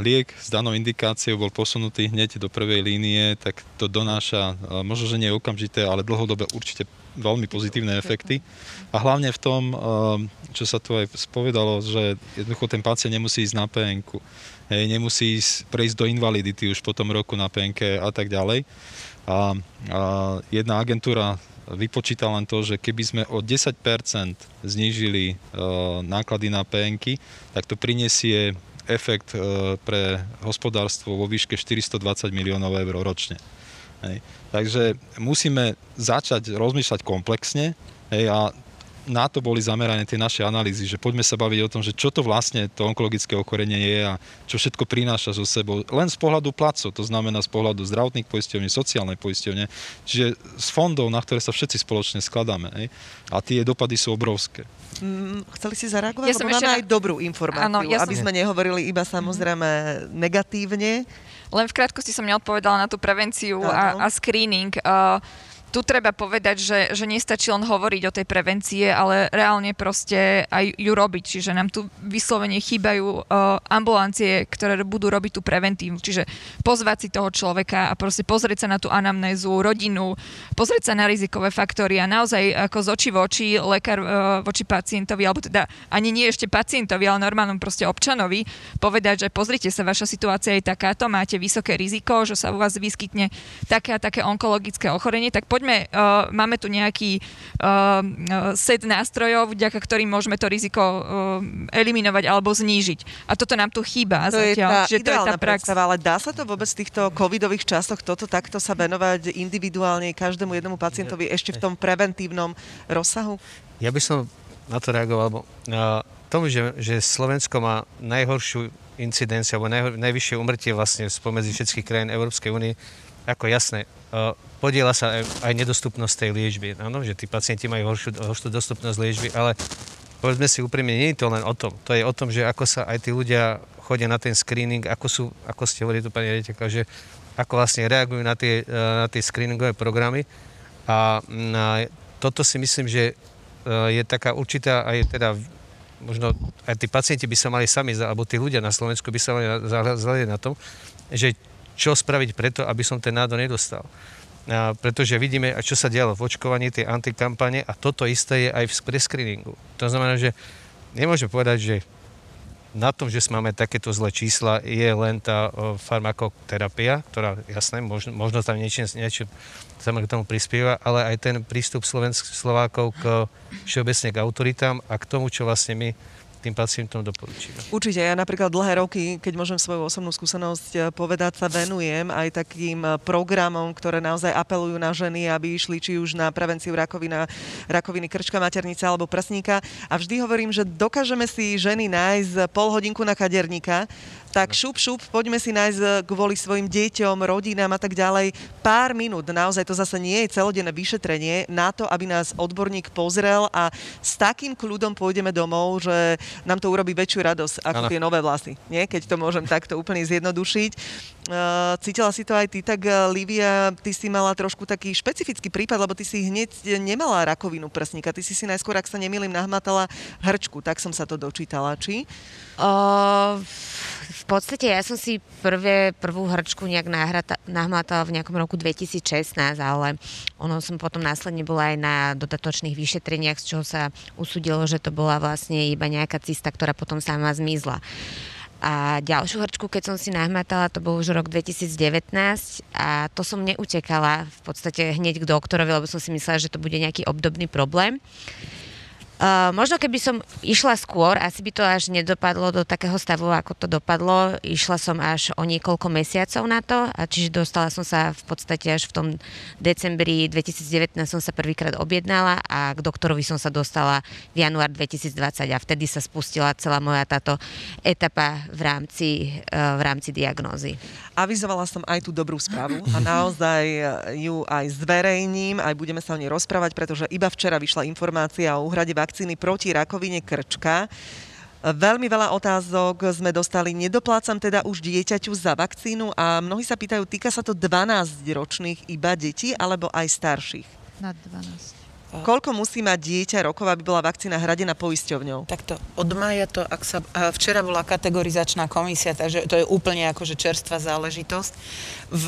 S5: liek s danou indikáciou bol posunutý hneď do prvej línie, tak to donáša, možno, že nie okamžité, ale dlhodobé určite veľmi pozitívne efekty. A hlavne v tom, čo sa tu aj spovedalo, že jednoducho ten pacient nemusí ísť na PNK, hej, nemusí ísť, prejsť do invalidity už po tom roku na PNK a tak ďalej. A, a jedna agentúra vypočíta len to, že keby sme o 10% znížili e, náklady na PNK, tak to prinesie efekt e, pre hospodárstvo vo výške 420 miliónov eur ročne. Hej. Takže musíme začať rozmýšľať komplexne hej, a na to boli zamerané tie naše analýzy, že poďme sa baviť o tom, že čo to vlastne to onkologické ochorenie je a čo všetko prináša so sebou. Len z pohľadu placov, to znamená z pohľadu zdravotných poisťovní, sociálnej poisťovne, čiže z fondov, na ktoré sa všetci spoločne skladáme. Hej? A tie dopady sú obrovské.
S1: Mm, chceli si zareagovať? Ja Lebo máme ešte... aj dobrú informáciu, ano, ja aby som... sme nehovorili iba samozrejme mm-hmm. negatívne.
S7: Len v krátkosti som neodpovedala na tú prevenciu a, a screening. Uh, tu treba povedať, že, že nestačí len hovoriť o tej prevencie, ale reálne proste aj ju robiť. Čiže nám tu vyslovene chýbajú uh, ambulancie, ktoré budú robiť tú preventívu. Čiže pozvať si toho človeka a proste pozrieť sa na tú anamnézu, rodinu, pozrieť sa na rizikové faktory a naozaj ako z očí v lekár uh, voči pacientovi, alebo teda ani nie ešte pacientovi, ale normálnom proste občanovi povedať, že pozrite sa, vaša situácia je takáto, máte vysoké riziko, že sa u vás vyskytne také a také onkologické ochorenie, tak poď poďme, uh, máme tu nejaký uh, set nástrojov, vďaka ktorým môžeme to riziko uh, eliminovať alebo znížiť. A toto nám tu chýba
S1: to zatiaľ. Je tá to je tá prax. Predstava, ale dá sa to vôbec v týchto covidových časoch toto takto sa venovať individuálne každému jednému pacientovi ešte v tom preventívnom rozsahu?
S4: Ja by som na to reagoval, lebo uh, tomu, že, že Slovensko má najhoršiu incidenciu alebo naj, najvyššie umrtie vlastne spomedzi všetkých krajín Európskej únie, ako jasné, uh, podiela sa aj, nedostupnosť tej liečby. Áno, že tí pacienti majú horšiu, horšiu dostupnosť liečby, ale povedzme si úprimne, nie je to len o tom. To je o tom, že ako sa aj tí ľudia chodia na ten screening, ako sú, ako ste hovorili tu pani rediteľka, že ako vlastne reagujú na tie, na tie screeningové programy. A na, toto si myslím, že e, je taká určitá aj teda možno aj tí pacienti by sa mali sami, alebo tí ľudia na Slovensku by sa mali zhľadiť na tom, že čo spraviť preto, aby som ten nádor nedostal a pretože vidíme, čo sa dialo v očkovaní, tie antikampane a toto isté je aj v prescreeningu. To znamená, že nemôžeme povedať, že na tom, že máme takéto zlé čísla, je len tá farmakoterapia, ktorá, jasné, možno, možno tam niečo, niečo k tomu prispieva, ale aj ten prístup Slovensk, Slovákov k všeobecne k autoritám a k tomu, čo vlastne my tým pacientom doporučíme.
S1: Určite, ja napríklad dlhé roky, keď môžem svoju osobnú skúsenosť eh, povedať, sa venujem aj takým eh, programom, ktoré naozaj apelujú na ženy, aby išli či už na prevenciu rakovina, rakoviny krčka, maternice alebo prsníka. A vždy hovorím, že dokážeme si ženy nájsť pol hodinku na kaderníka, tak šup, šup, poďme si nájsť eh, kvôli svojim deťom, rodinám a tak ďalej pár minút. Naozaj to zase nie je celodenné vyšetrenie na to, aby nás odborník pozrel a s takým kľudom pôjdeme domov, že nám to urobí väčšiu radosť ako ano. tie nové vlasy. Nie? Keď to môžem takto úplne zjednodušiť. Uh, cítila si to aj ty, tak uh, Livia, ty si mala trošku taký špecifický prípad, lebo ty si hneď nemala rakovinu prsníka. Ty si si najskôr, ak sa nemýlim, nahmatala hrčku. Tak som sa to dočítala. Či?
S3: Uh, podstate ja som si prvé, prvú hrčku nejak nahmatala v nejakom roku 2016, ale ono som potom následne bola aj na dodatočných vyšetreniach, z čoho sa usudilo, že to bola vlastne iba nejaká cista, ktorá potom sama zmizla. A ďalšiu hrčku, keď som si nahmatala, to bol už rok 2019 a to som neutekala v podstate hneď k doktorovi, lebo som si myslela, že to bude nejaký obdobný problém. Možno keby som išla skôr, asi by to až nedopadlo do takého stavu, ako to dopadlo. Išla som až o niekoľko mesiacov na to, a čiže dostala som sa v podstate až v tom decembri 2019 som sa prvýkrát objednala a k doktorovi som sa dostala v január 2020 a vtedy sa spustila celá moja táto etapa v rámci, uh, v rámci diagnózy.
S1: Avizovala som aj tú dobrú správu a naozaj ju aj zverejním, aj budeme sa o nej rozprávať, pretože iba včera vyšla informácia o úhrade vakcíny vakcíny proti rakovine krčka. Veľmi veľa otázok sme dostali. Nedoplácam teda už dieťaťu za vakcínu a mnohí sa pýtajú, týka sa to 12-ročných iba detí alebo aj starších?
S2: Nad 12.
S1: Koľko musí mať dieťa rokov, aby bola vakcína hradená poisťovňou?
S6: Takto, od maja to, ak sa, včera bola kategorizačná komisia, takže to je úplne akože čerstvá záležitosť. V,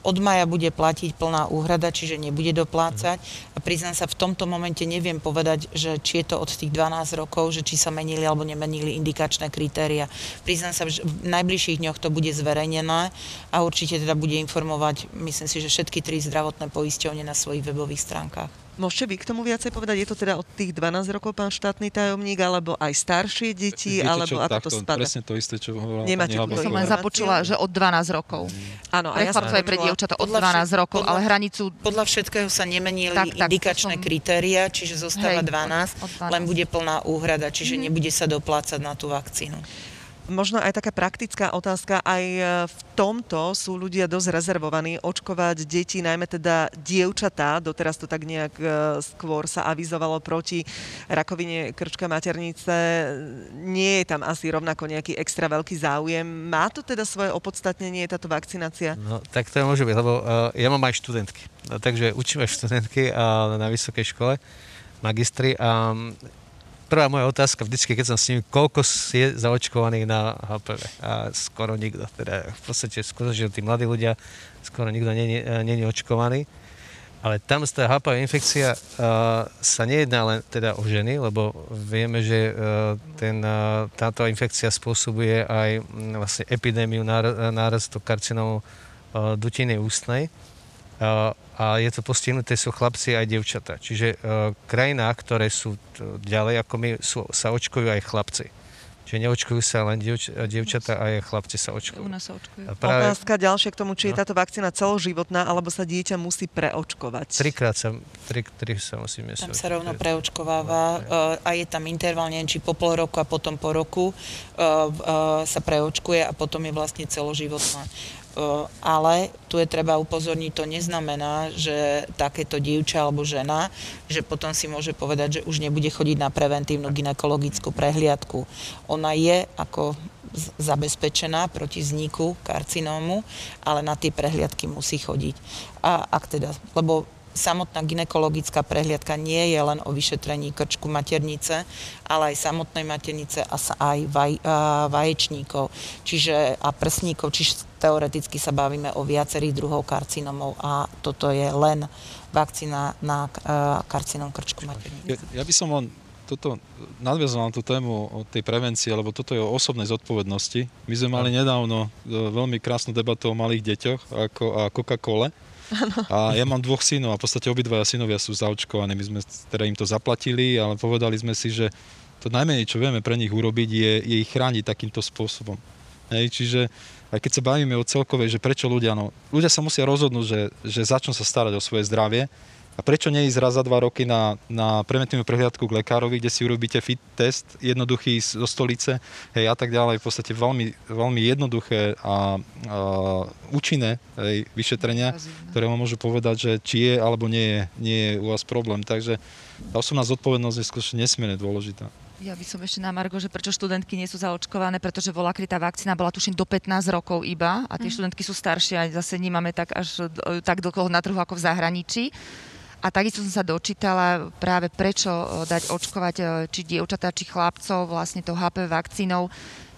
S6: od maja bude platiť plná úhrada, čiže nebude doplácať. A priznám sa, v tomto momente neviem povedať, že či je to od tých 12 rokov, že či sa menili alebo nemenili indikačné kritéria. Priznám sa, že v najbližších dňoch to bude zverejnené a určite teda bude informovať, myslím si, že všetky tri zdravotné poisťovne na svojich webových stránkach.
S1: Môžete vy k tomu viacej povedať? Je to teda od tých 12 rokov, pán štátny tajomník, alebo aj staršie deti,
S5: Viete
S1: alebo
S5: čo,
S1: ako
S5: takto,
S1: to spada?
S5: Presne to isté, čo hovorila
S1: Nemáte
S5: pani
S2: Ja som len započula, že od 12 rokov.
S1: Áno, a
S2: Pre
S1: ja som
S2: chlapcov aj pre dievčatá od
S6: Podľa
S2: 12
S6: všet-
S2: rokov,
S6: podľa-
S2: ale hranicu
S6: Podľa všetkého sa nemenili
S2: Tak, tak,
S6: indikačné
S2: som-
S6: kritéria, čiže zostáva
S2: Hej,
S6: 12,
S2: od- od 12.
S6: len bude plná úhrada, čiže nebude sa doplácať na tú vakcínu.
S1: Možno aj taká praktická otázka, aj e, v tomto sú ľudia dosť rezervovaní očkovať deti, najmä teda dievčatá, doteraz to tak nejak e, skôr sa avizovalo proti rakovine krčka maternice, nie je tam asi rovnako nejaký extra veľký záujem. Má to teda svoje opodstatnenie, táto vakcinácia?
S4: No, tak to môže byť, lebo uh, ja mám aj študentky. No, takže učím aj študentky uh, na vysokej škole, magistri. A prvá moja otázka vždycky, keď som s nimi, koľko je zaočkovaných na HPV? A skoro nikto. Teda v podstate skoro, že tí mladí ľudia, skoro nikto není, není očkovaný. Ale tam tá HPV infekcia uh, sa nejedná len teda o ženy, lebo vieme, že uh, ten, uh, táto infekcia spôsobuje aj mm, vlastne epidémiu nára- nárastu karcinómu uh, dutiny ústnej. Uh, a je to postihnuté sú chlapci aj dievčatá. Čiže uh, krajinách, ktoré sú t- ďalej ako my, sú, sa očkujú aj chlapci. Čiže neočkujú sa len dievč- dievčatá, aj chlapci sa
S2: u
S4: očkujú.
S2: nás sa očkujú.
S4: A práve
S1: Otázka ďalšia k tomu, či je
S4: No.
S1: táto vakcína celoživotná, alebo sa dieťa musí preočkovať.
S4: trikrát sa, tri, tri sa musíme
S6: Tam
S4: sa
S6: rovno preočkováva uh, a je tam interval, neviem, či po pol roku a potom po roku uh, uh, sa preočkuje a potom je vlastne celoživotná. Ale tu je treba upozorniť, to neznamená, že takéto dievča alebo žena, že potom si môže povedať, že už nebude chodiť na preventívnu ginekologickú prehliadku. Ona je ako zabezpečená proti vzniku karcinómu, ale na tie prehliadky musí chodiť. A ak teda, lebo samotná ginekologická prehliadka nie je len o vyšetrení krčku maternice, ale aj samotnej maternice a aj vaj, a vaječníkov, čiže a prsníkov, čiže teoreticky sa bavíme o viacerých druhov karcinomov a toto je len vakcína na a, karcinom krčku maternice.
S5: Ja, ja by som len toto nadviazal na tú tému o tej prevencii, lebo toto je o osobnej zodpovednosti. My sme mali nedávno e, veľmi krásnu debatu o malých deťoch ako, a Coca-Cole. A ja mám dvoch synov a v podstate obidvaja synovia sú zaočkovaní. My sme teda im to zaplatili, ale povedali sme si, že to najmenej, čo vieme pre nich urobiť, je, je ich chrániť takýmto spôsobom. Hej, čiže aj keď sa bavíme o celkovej, že prečo ľudia, no, ľudia sa musia rozhodnúť, že, že začnú sa starať o svoje zdravie a prečo neísť raz za dva roky na, na preventívnu prehliadku k lekárovi, kde si urobíte fit test, jednoduchý zo stolice, hej, a tak ďalej, v podstate veľmi, veľmi jednoduché a, a účinné hej, vyšetrenia, ktoré vám môžu povedať, že či je alebo nie je, nie je u vás problém. Takže tá osobná zodpovednosť je skutočne nesmierne dôležitá.
S2: Ja by som ešte na Margo, že prečo študentky nie sú zaočkované, pretože bola tá vakcína bola tuším do 15 rokov iba a tie študentky sú staršie a zase nemáme tak až d- tak dlho na trhu ako v zahraničí. A takisto som sa dočítala práve prečo e, dať očkovať e, či dievčatá, či chlapcov vlastne tou HPV vakcínou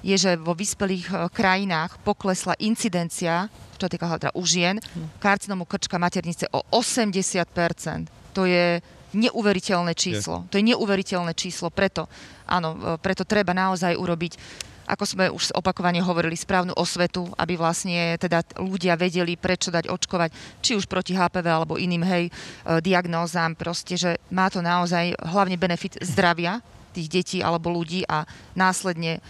S2: je, že vo vyspelých e, krajinách poklesla incidencia, čo týka teda u žien, karcinomu krčka maternice o 80%. To je neuveriteľné číslo. To je neuveriteľné číslo, preto, áno, e, preto treba naozaj urobiť ako sme už opakovane hovorili, správnu osvetu, aby vlastne teda ľudia vedeli, prečo dať očkovať, či už proti HPV alebo iným, hej, e, diagnózam, proste, že má to naozaj hlavne benefit zdravia tých detí alebo ľudí a následne e,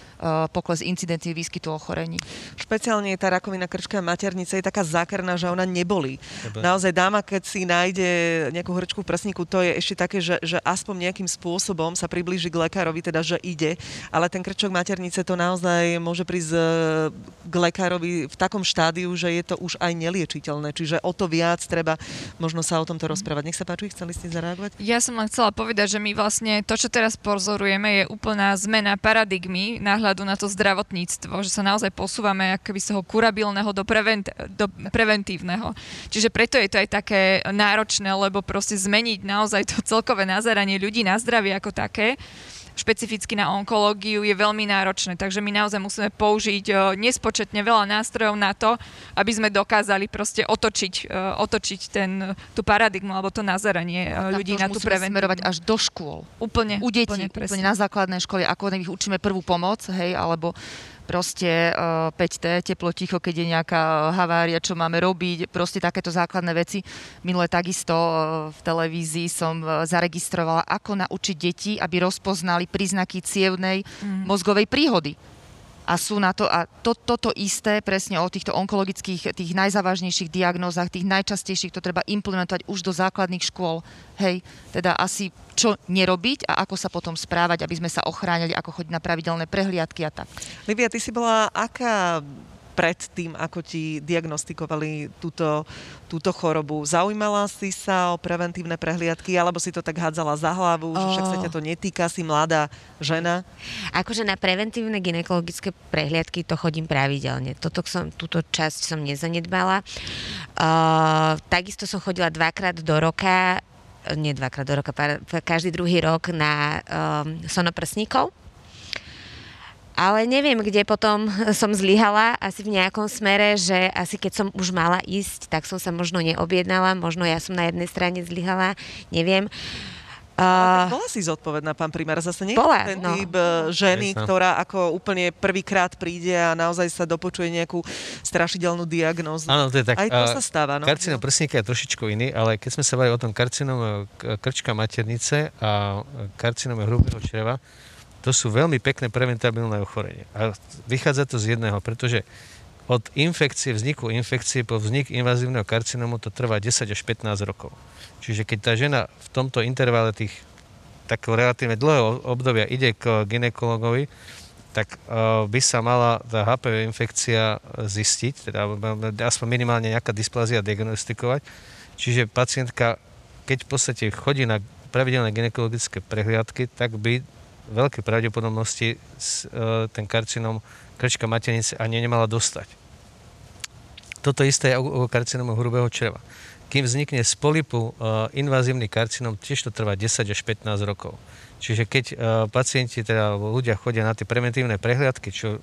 S2: pokles incidencie výskytu ochorení.
S1: Špeciálne tá rakovina krčka maternice je taká zákerná, že ona nebolí.
S4: Dobre.
S1: Naozaj dáma, keď si nájde nejakú hrčku v prsníku, to je ešte také, že, že aspoň nejakým spôsobom sa priblíži k lekárovi, teda že ide, ale ten krčok maternice to naozaj môže prísť e, k lekárovi v takom štádiu, že je to už aj neliečiteľné. Čiže o to viac treba možno sa o tomto rozprávať. Nech sa páči, chceli ste zareagovať?
S7: Ja som len chcela povedať, že my vlastne to, čo teraz pozorujeme pozorujeme, je úplná zmena paradigmy náhľadu na to zdravotníctvo, že sa naozaj posúvame akoby z toho kurabilného do, prevent, do preventívneho. Čiže preto je to aj také náročné, lebo proste zmeniť naozaj to celkové nazeranie ľudí na zdravie ako také špecificky na onkológiu je veľmi náročné. Takže my naozaj musíme použiť e, nespočetne veľa nástrojov na to, aby sme dokázali proste otočiť, e, otočiť ten, tú paradigmu alebo to nazeranie e,
S2: tak
S7: ľudí
S2: to
S7: na tú
S2: prevenciu. smerovať až do škôl.
S7: Úplne.
S2: U detí,
S7: úplne,
S2: úplne, na základnej škole, ako ich učíme prvú pomoc, hej, alebo proste uh, 5T, teplo ticho, keď je nejaká havária, čo máme robiť, proste takéto základné veci. Minule takisto uh, v televízii som zaregistrovala, ako naučiť deti, aby rozpoznali príznaky cievnej
S7: Mm.
S2: mozgovej príhody. A sú na to, a to, toto isté presne o týchto onkologických, tých najzávažnejších diagnózach, tých najčastejších, to treba implementovať už do základných škôl. Hej, teda asi čo nerobiť a ako sa potom správať, aby sme sa ochránili, ako chodiť na pravidelné prehliadky a tak.
S1: Livia, ty si bola aká pred tým, ako ti diagnostikovali túto, túto chorobu? Zaujímala si sa o preventívne prehliadky, alebo si to tak hádzala za hlavu, že však sa
S3: Oh.
S1: ťa to netýka, si mladá žena?
S3: Akože na preventívne ginekologické prehliadky to chodím pravidelne. Toto som, túto časť som nezanedbala. Uh, takisto som chodila dvakrát do roka, nie dvakrát do roka, každý druhý rok na um, sonoprsníkov. Ale neviem, kde potom som zlyhala, asi v nejakom smere, že asi keď som už mala ísť, tak som sa možno neobjednala, možno ja som na jednej strane zlyhala, neviem. Uh,
S1: bola si zodpovedná, pán primár, zase nie
S3: bola,
S1: ten
S3: no.
S1: typ e, ženy,
S4: Jasné.
S1: ktorá ako úplne prvýkrát príde a naozaj sa dopočuje nejakú strašidelnú diagnózu.
S4: Áno, to je tak.
S1: Aj to
S4: a
S1: sa stáva, no.
S4: Karcinom prsníka je trošičku iný, ale keď sme sa bavili o tom karcinom krčka maternice a karcinom hrubého čreva, to sú veľmi pekné preventabilné ochorenie. A vychádza to z jedného, pretože od infekcie, vzniku infekcie po vznik invazívneho karcinomu to trvá 10 až 15 rokov. Čiže keď tá žena v tomto intervale tých takého relatívne dlhého obdobia ide k ginekologovi, tak uh, by sa mala tá HPV infekcia zistiť, teda aspoň minimálne nejaká dysplázia diagnostikovať. Čiže pacientka, keď v podstate chodí na pravidelné ginekologické prehliadky, tak by veľké pravdepodobnosti uh, ten karcinom krčka maternice ani nemala dostať. Toto isté je u karcinomu hrubého čreva. Kým vznikne z polipu uh, invazívny karcinom, tiež to trvá 10 až 15 rokov. Čiže keď uh, pacienti, teda ľudia chodia na tie preventívne prehliadky, čo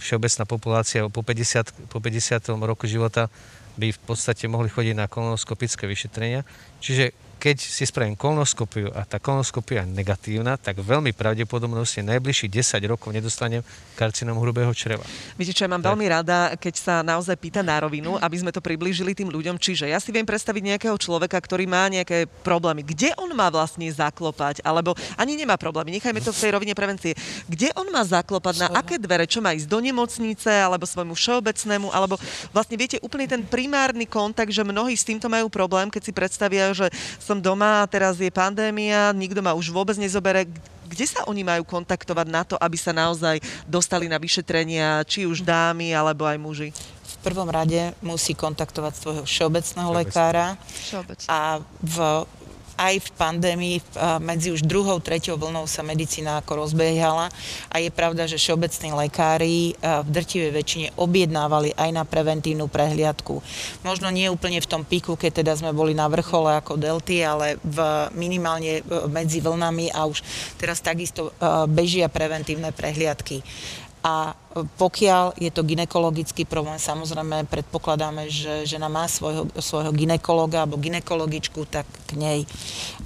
S4: všeobecná populácia po 50, po 50. roku života by v podstate mohli chodiť na kolonoskopické vyšetrenia. Čiže keď si spravím kolonoskopiu a tá kolonoskopia je negatívna, tak veľmi pravdepodobnosť najbližších 10 rokov nedostanem karcinom hrubého čreva.
S1: Viete čo, ja mám
S4: Tak.
S1: veľmi rada, keď sa naozaj pýta na rovinu, aby sme to priblížili tým ľuďom. Čiže ja si viem predstaviť nejakého človeka, ktorý má nejaké problémy. Kde on má vlastne zaklopať? Alebo ani nemá problémy, nechajme to v tej rovine prevencie. Kde on má zaklopať? Na aké dvere? Čo má ísť do nemocnice? Alebo svojmu všeobecnému? Alebo vlastne viete, úplne ten primárny kontakt, že mnohí s týmto majú problém, keď si predstavia, že som doma a teraz je pandémia, nikto ma už vôbec nezobere. Kde sa oni majú kontaktovať na to, aby sa naozaj dostali na vyšetrenia, či už dámy, alebo aj muži?
S6: V prvom rade musí kontaktovať svojho všeobecného
S4: Všeobecný.
S6: lekára
S2: Všeobecne.
S6: a v, aj v pandémii medzi už druhou, treťou vlnou sa medicína ako rozbiehala a je pravda, že všeobecní lekári v drtivej väčšine objednávali aj na preventívnu prehliadku. Možno nie úplne v tom piku, keď teda sme boli na vrchole ako delty, ale v minimálne e, medzi vlnami a už teraz takisto e, bežia preventívne prehliadky. A pokiaľ je to ginekologický problém, samozrejme predpokladáme, že žena má svojho, svojho ginekologa alebo ginekologičku, tak k nej.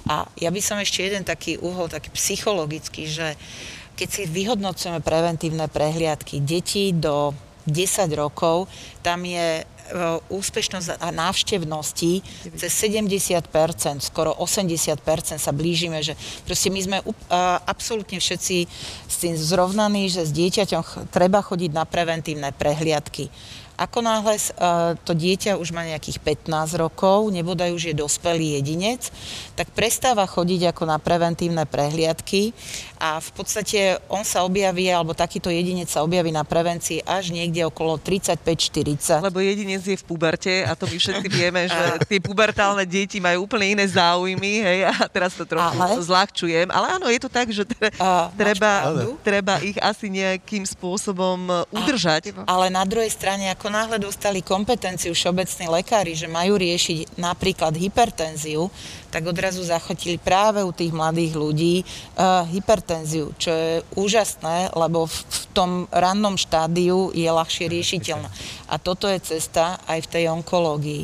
S6: A ja by som ešte jeden taký uhol, taký psychologický, že keď si vyhodnocujeme preventívne prehliadky detí do 10 rokov, tam je úspešnosť a návštevnosti cez 70%, skoro 80% sa blížime, že proste my sme a, absolútne všetci s tým zrovnaní, že s dieťaťom treba chodiť na preventívne prehliadky. Ako náhle to dieťa už má nejakých 15 rokov, nebodaj už je dospelý jedinec, tak prestáva chodiť ako na preventívne prehliadky a v podstate on sa objaví, alebo takýto jedinec sa objaví na prevencii až niekde okolo 35-40.
S1: Lebo jedinec je v puberte a to my všetci vieme, že tie pubertálne deti majú úplne iné záujmy, hej, a teraz to trochu ale... zľahčujem, ale áno, je to tak, že treba, treba ich asi nejakým spôsobom e, udržať.
S6: Ale na druhej strane, ako náhle dostali kompetenciu všeobecní lekári, že majú riešiť napríklad hypertenziu, tak odrazu zachotili práve u tých mladých ľudí uh, hypertenziu, čo je úžasné, lebo v, v tom rannom štádiu je ľahšie riešiteľná. A toto je cesta aj v tej onkológii.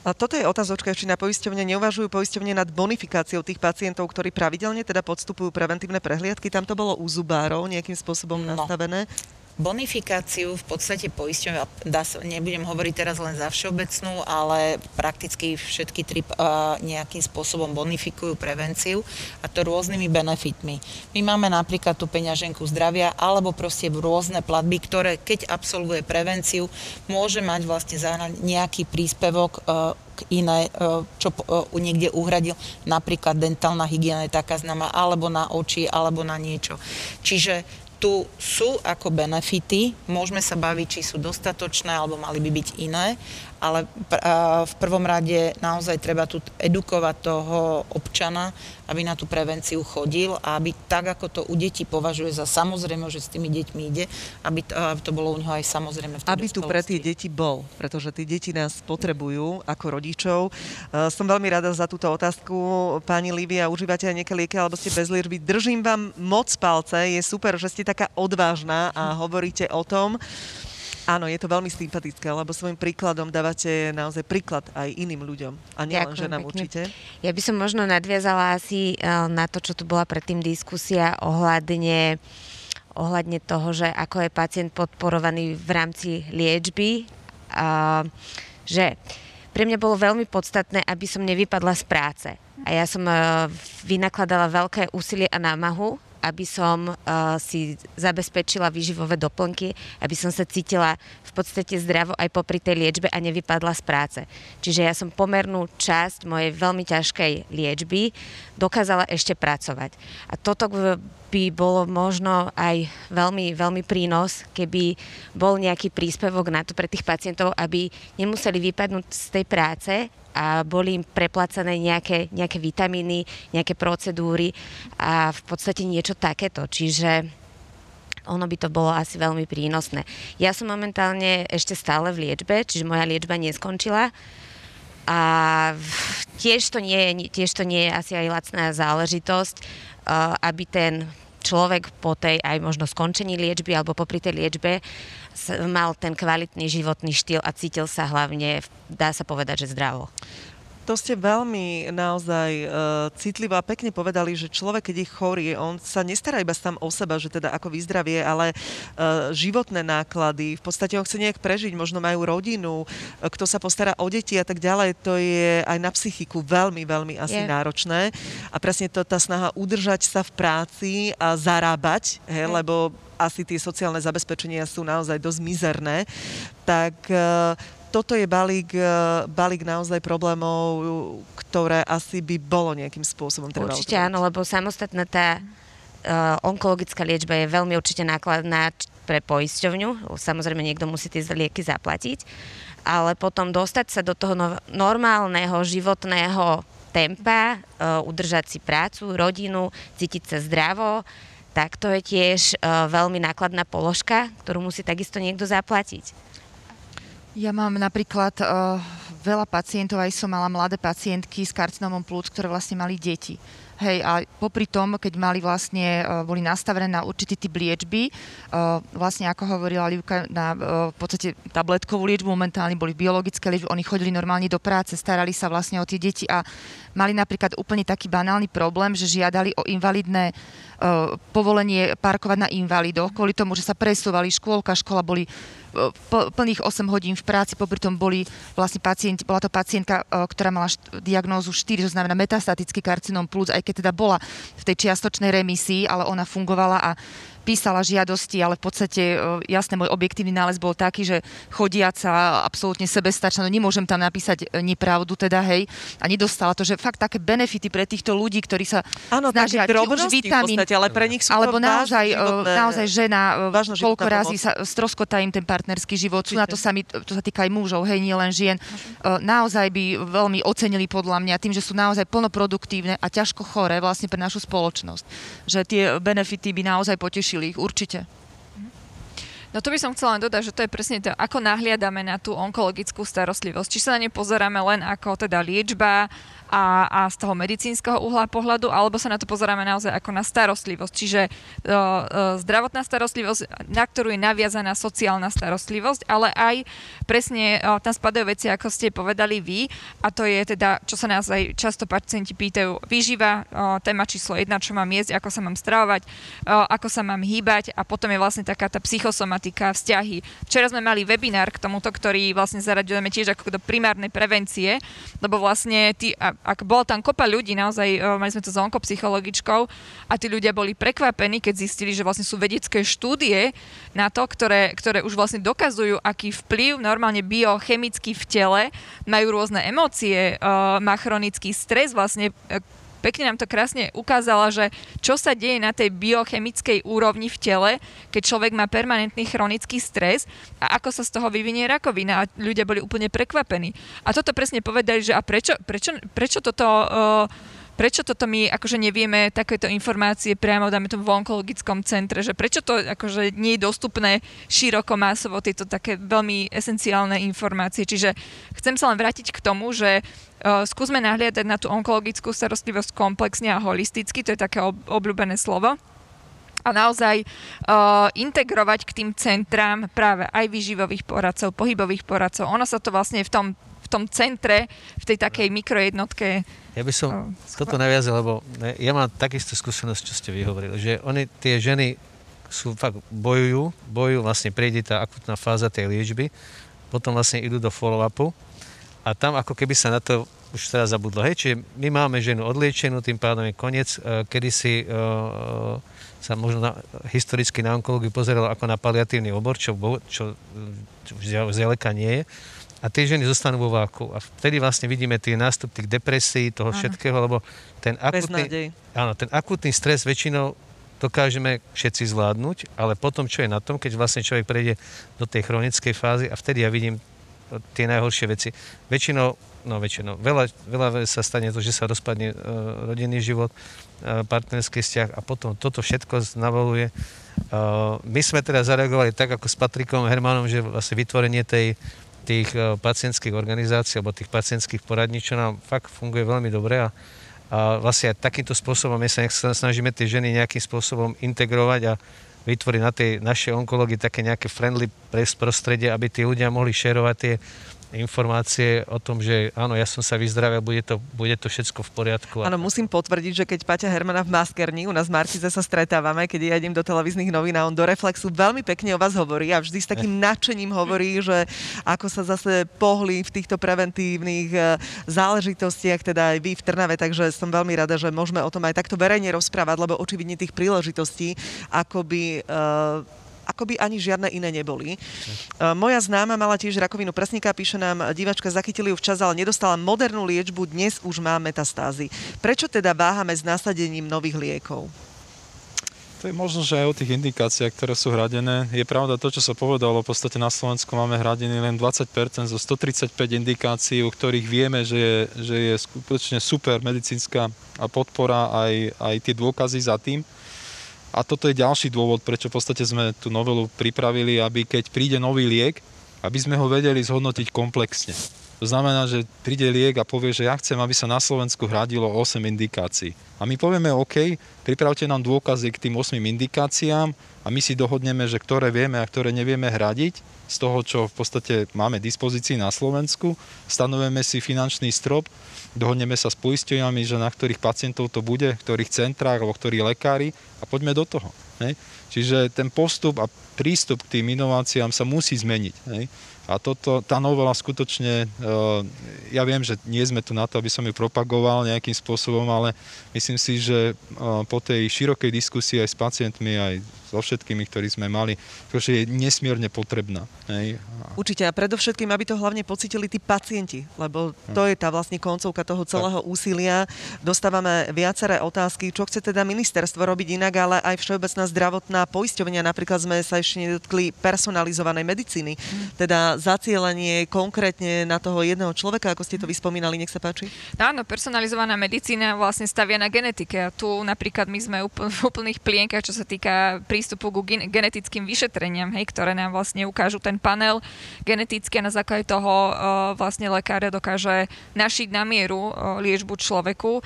S1: A toto je otázočka, či na poisťovne neuvažujú poisťovne nad bonifikáciou tých pacientov, ktorí pravidelne teda podstupujú preventívne prehliadky. Tam to bolo u zubárov nejakým spôsobom no. nastavené.
S6: Bonifikáciu v podstate poisťovňa, nebudem hovoriť teraz len za všeobecnú, ale prakticky všetky tri nejakým spôsobom bonifikujú prevenciu a to rôznymi benefitmi. My máme napríklad tú peňaženku zdravia alebo proste rôzne platby, ktoré keď absolvuje prevenciu, môže mať vlastne nejaký príspevok k iné, čo niekde uhradil, napríklad dentálna hygiena je taká známa, alebo na oči, alebo na niečo. Čiže tu sú ako benefity, môžeme sa baviť, či sú dostatočné alebo mali by byť iné, ale v prvom rade naozaj treba tu edukovať toho občana, aby na tú prevenciu chodil a aby tak, ako to u detí považuje za samozrejme, že s tými deťmi ide, aby to, aby to bolo u neho aj samozrejme v
S1: Aby tu pre tie deti bol, pretože tie deti nás potrebujú ako rodičov. Uh, som veľmi rada za túto otázku. Pani Livia, užívate aj nejaké lieky, alebo ste bez liečby. Držím vám moc palce, je super, že ste taká odvážna a hovoríte o tom. Áno, je to veľmi sympatické, lebo svojim príkladom dávate naozaj príklad aj iným ľuďom. A nielen ženám pekne. určite.
S3: Ja by som možno nadviazala asi eh, na to, čo tu bola predtým diskusia ohľadne ohľadne toho, že ako je pacient podporovaný v rámci liečby. A, že pre mňa bolo veľmi podstatné, aby som nevypadla z práce. A ja som uh, vynakladala veľké úsilie a námahu aby som uh, si zabezpečila výživové doplnky, aby som sa cítila v podstate zdravo aj popri tej liečbe a nevypadla z práce. Čiže ja som pomernú časť mojej veľmi ťažkej liečby dokázala ešte pracovať. A toto by bolo možno aj veľmi, veľmi prínos, keby bol nejaký príspevok na to pre tých pacientov, aby nemuseli vypadnúť z tej práce a boli im preplacené nejaké, nejaké vitamíny, nejaké procedúry a v podstate niečo takéto. Čiže ono by to bolo asi veľmi prínosné. Ja som momentálne ešte stále v liečbe, čiže moja liečba neskončila. A tiež to nie tiež to nie je asi aj lacná záležitosť, aby ten človek po tej aj možno skončení liečby alebo popri tej liečbe mal ten kvalitný životný štýl a cítil sa hlavne, dá sa povedať, že zdravo
S1: to ste veľmi naozaj uh, citlivo a pekne povedali, že človek, keď je chorý, on sa nestará iba sám o seba, že teda ako vyzdravie, ale uh, životné náklady, v podstate on chce nejak prežiť, možno majú rodinu, uh, kto sa postará o deti a tak ďalej, to je aj na psychiku veľmi, veľmi asi je. náročné. A presne to tá snaha udržať sa v práci a zarábať, he, lebo asi tie sociálne zabezpečenia sú naozaj dosť mizerné, tak uh, toto je balík, e, balík naozaj problémov, ktoré asi by bolo nejakým spôsobom treba
S3: Určite áno, lebo samostatná tá uh, onkologická liečba je veľmi určite nákladná pre poisťovňu. Samozrejme, niekto musí tie lieky zaplatiť. Ale potom dostať sa do toho no- normálneho životného tempa, uh, udržať si prácu, rodinu, cítiť sa zdravo, tak to je tiež uh, veľmi nákladná položka, ktorú musí takisto niekto zaplatiť.
S2: Ja mám napríklad uh, veľa pacientov, aj som mala mladé pacientky s karcinomom plúc, ktoré vlastne mali deti. Hej, a popri tom, keď mali vlastne, uh, boli nastavené na určitý typ liečby, uh, vlastne ako hovorila Livka, na uh, v podstate tabletkovú liečbu, momentálne boli biologické liečby, oni chodili normálne do práce, starali sa vlastne o tie deti a mali napríklad úplne taký banálny problém, že žiadali o invalidné povolenie parkovať na invalidoch, kvôli tomu, že sa presúvali škôlka, škola boli plných 8 hodín v práci, popri tom boli vlastne pacienti, bola to pacientka, e, ktorá mala diagnózu 4, to znamená metastatický karcinom plus, aj keď teda bola v tej čiastočnej remisii, ale ona fungovala a písala žiadosti, ale v podstate, jasne, môj objektívny nález bol taký, že chodiaca, absolútne sebestačná, no nemôžem tam napísať nepravdu, teda hej, a nedostala to, že fakt také benefity pre týchto ľudí, ktorí sa
S1: Áno,
S2: snažia, či už
S1: vitamín, podstate, ale pre nich sú
S2: alebo
S1: to
S2: naozaj,
S1: životné,
S2: naozaj žena, koľko razy sa stroskotá im ten partnerský život, sú na to sami, to sa týka aj mužov, hej, nie len žien, naozaj by veľmi ocenili podľa mňa tým, že sú naozaj plnoproduktívne a ťažko choré vlastne pre našu spoločnosť. Že tie benefity by naozaj potešili ich, určite.
S7: No to by som chcela len dodať, že to je presne to, ako nahliadame na tú onkologickú starostlivosť. Či sa na ne pozeráme len ako teda liečba, a, a z toho medicínskeho uhla pohľadu, alebo sa na to pozeráme naozaj ako na starostlivosť. Čiže uh, uh, zdravotná starostlivosť, na ktorú je naviazaná sociálna starostlivosť, ale aj presne uh, tam spadajú veci, ako ste povedali vy, a to je teda, čo sa nás aj často pacienti pýtajú, výživa, uh, téma číslo jedna, čo mám jesť, ako sa mám stravovať, uh, ako sa mám hýbať a potom je vlastne taká tá psychosomatika, vzťahy. Včera sme mali webinár k tomuto, ktorý vlastne zaraďujeme tiež ako do primárnej prevencie, lebo vlastne tí, a ak bolo tam kopa ľudí, naozaj uh, mali sme to s onkopsychologičkou a tí ľudia boli prekvapení, keď zistili, že vlastne sú vedecké štúdie na to, ktoré, ktoré už vlastne dokazujú, aký vplyv normálne biochemicky v tele majú rôzne emócie, uh, má chronický stres, vlastne uh, pekne nám to krásne ukázala, že čo sa deje na tej biochemickej úrovni v tele, keď človek má permanentný chronický stres a ako sa z toho vyvinie rakovina. A ľudia boli úplne prekvapení. A toto presne povedali, že a prečo, prečo, prečo toto... Uh, prečo toto my akože nevieme takéto informácie priamo, dáme to v onkologickom centre, že prečo to akože nie je dostupné široko masovo, tieto také veľmi esenciálne informácie. Čiže chcem sa len vrátiť k tomu, že skúsme nahliadať na tú onkologickú starostlivosť komplexne a holisticky, to je také ob- obľúbené slovo a naozaj uh, integrovať k tým centrám práve aj výživových poradcov, pohybových poradcov. Ono sa to vlastne v tom tom centre, v tej takej mikrojednotke.
S4: Ja by som toto naviazal, lebo ja mám takisto skúsenosť, čo ste vyhovorili, že oni, tie ženy sú fakt bojujú, bojujú, vlastne prejde tá akutná fáza tej liečby, potom vlastne idú do follow-upu a tam ako keby sa na to už teraz zabudlo. Hej, čiže my máme ženu odliečenú, tým pádom je koniec. E, kedy si uh, sa možno na, historicky na onkológiu pozeralo ako na paliatívny obor, čo, čo, čo zďaleka nie je a tie ženy zostanú vo váku. A vtedy vlastne vidíme tie nástup tých depresí, toho všetkého, lebo ten akutný, áno, ten akutný stres väčšinou dokážeme všetci zvládnuť, ale potom, čo je na tom, keď vlastne človek prejde do tej chronickej fázy a vtedy ja vidím tie najhoršie veci. Väčšinou, no väčšinou, veľa, veľa sa stane to, že sa rozpadne uh, rodinný život, uh, partnerský vzťah a potom toto všetko navoluje. Uh, my sme teda zareagovali tak, ako s Patrikom Hermanom, že vlastne vytvorenie tej tých e, pacientských organizácií alebo tých pacientských poradní, čo nám fakt funguje veľmi dobre a, a vlastne aj takýmto spôsobom my sa snažíme tie ženy nejakým spôsobom integrovať a vytvoriť na tej našej onkológii také nejaké friendly prostredie, aby tí ľudia mohli šerovať tie informácie o tom, že áno, ja som sa vyzdravil, bude to, bude to všetko v poriadku.
S1: Áno, musím potvrdiť, že keď Paťa Hermana v Maskerni, u nás v Markize sa stretávame, keď ja idem do televíznych novín a on do Reflexu veľmi pekne o vás hovorí a vždy s takým eh. nadšením hovorí, že ako sa zase pohli v týchto preventívnych eh, záležitostiach, teda aj vy v Trnave, takže som veľmi rada, že môžeme o tom aj takto verejne rozprávať, lebo očividne tých príležitostí akoby uh, ako by ani žiadne iné neboli. Uh, moja známa mala tiež rakovinu prsníka, píše nám divačka, zachytili ju včas, ale nedostala modernú liečbu, dnes už má metastázy. Prečo teda váhame s nasadením nových liekov?
S5: To je možno, že aj o tých indikáciách, ktoré sú hradené. Je pravda to, čo sa povedalo, v podstate na Slovensku máme hradený len 20% zo 135 indikácií, u ktorých vieme, že je, že je skutočne super medicínska podpora aj, aj tie dôkazy za tým. A toto je ďalší dôvod, prečo v podstate sme tú novelu pripravili, aby keď príde nový liek, aby sme ho vedeli zhodnotiť komplexne. To znamená, že príde liek a povie, že ja chcem, aby sa na Slovensku hradilo 8 indikácií. A my povieme, OK, pripravte nám dôkazy k tým 8 indikáciám a my si dohodneme, že ktoré vieme a ktoré nevieme hradiť z toho, čo v podstate máme dispozícii na Slovensku. Stanovíme si finančný strop, dohodneme sa s poisťovňami, že na ktorých pacientov to bude, v ktorých centrách alebo ktorí lekári a poďme do toho. Hej. Čiže ten postup a prístup k tým inováciám sa musí zmeniť. Hej. A toto, tá novela skutočne, eh, ja viem, že nie sme tu na to, aby som ju propagoval nejakým spôsobom, ale myslím si, že eh, po tej širokej diskusii aj s pacientmi, aj so všetkými, ktorí sme mali, pretože je nesmierne potrebná. Hej.
S1: Určite a predovšetkým, aby to hlavne pocitili tí pacienti, lebo to je tá vlastne koncovka toho celého úsilia. Dostávame viaceré otázky, čo chce teda ministerstvo robiť inak, ale aj Všeobecná zdravotná poisťovňa. Napríklad sme sa ešte nedotkli personalizovanej medicíny, teda zacielenie konkrétne na toho jedného človeka, ako ste to vyspomínali, nech sa páči.
S7: No áno, personalizovaná medicína vlastne stavia na genetike a tu napríklad my sme v úplných plienkach, čo sa týka prístupu ku genetickým vyšetreniam, hej, ktoré nám vlastne ukážu ten panel geneticky a na základe toho uh, vlastne lekár dokáže našiť na mieru uh, liečbu človeku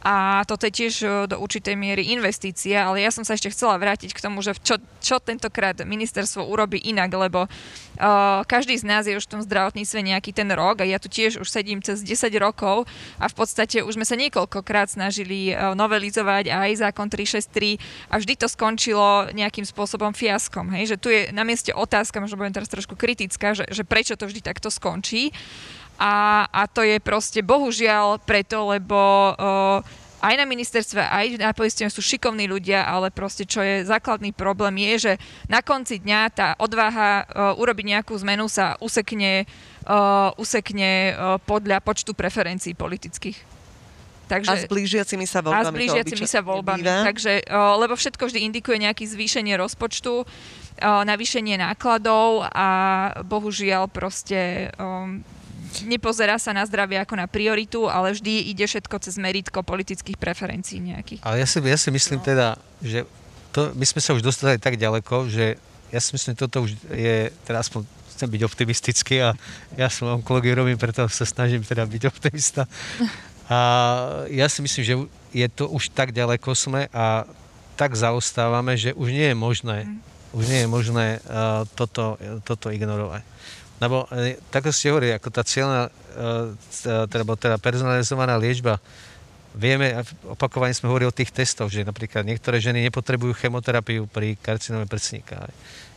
S7: a toto je tiež e, do určitej miery investícia, ale ja som sa ešte chcela vrátiť k tomu, že čo, čo tentokrát ministerstvo urobí inak, lebo uh, každý z nás je už v tom zdravotníctve nejaký ten rok a ja tu tiež už sedím cez 10 rokov a v podstate už sme sa niekoľkokrát snažili uh, novelizovať aj zákon 363 a vždy to skončilo nejakým spôsobom fiaskom. Hej? Že tu je na mieste otázka, možno budem teraz trošku kritická, že, že prečo to vždy takto skončí. A, a to je proste bohužiaľ preto, lebo uh, aj na ministerstve, aj na poistenie sú šikovní ľudia, ale proste čo je základný problém je, že na konci dňa tá odvaha uh, urobiť nejakú zmenu sa usekne, uh, usekne uh, podľa počtu preferencií politických.
S1: Takže, a s blížiacimi sa voľbami.
S7: A s blížiacimi sa voľbami. Býva. Takže, lebo všetko vždy indikuje nejaké zvýšenie rozpočtu, navýšenie nákladov a bohužiaľ proste um, nepozerá sa na zdravie ako na prioritu, ale vždy ide všetko cez meritko politických preferencií nejakých.
S4: Ale ja si, ja si myslím no. teda, že to, my sme sa už dostali tak ďaleko, že ja si myslím, že toto už je, teda aspoň chcem byť optimistický a ja som onkológiu robím, preto sa snažím teda byť optimista. A ja si myslím, že je to už tak ďaleko sme a tak zaostávame, že už nie je možné, mm. už nie je možné uh, toto, toto ignorovať. Lebo e, tak ste hovorili, ako tá cieľná, e, teda, teda personalizovaná liečba, vieme, opakovane sme hovorili o tých testoch, že napríklad niektoré ženy nepotrebujú chemoterapiu pri karcinome prsníka.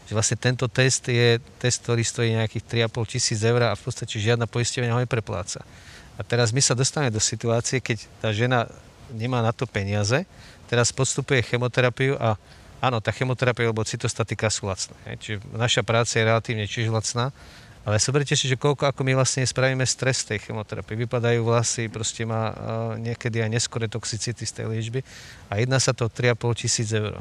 S4: Že vlastne tento test je test, ktorý stojí nejakých 3,5 tisíc eur a v podstate žiadna poisťovňa ho neprepláca. A teraz my sa dostávame do situácie, keď tá žena nemá na to peniaze, teraz podstupuje chemoterapiu a áno, tá chemoterapia alebo cytostatika sú lacné. Čiže naša práca je relatívne tiež lacná, ale zoberte si, že koľko ako my vlastne spravíme stres tej chemoterapie. Vypadajú vlasy, proste má niekedy aj neskore toxicity z tej liečby a jedná sa to o 3,5 tisíc eur.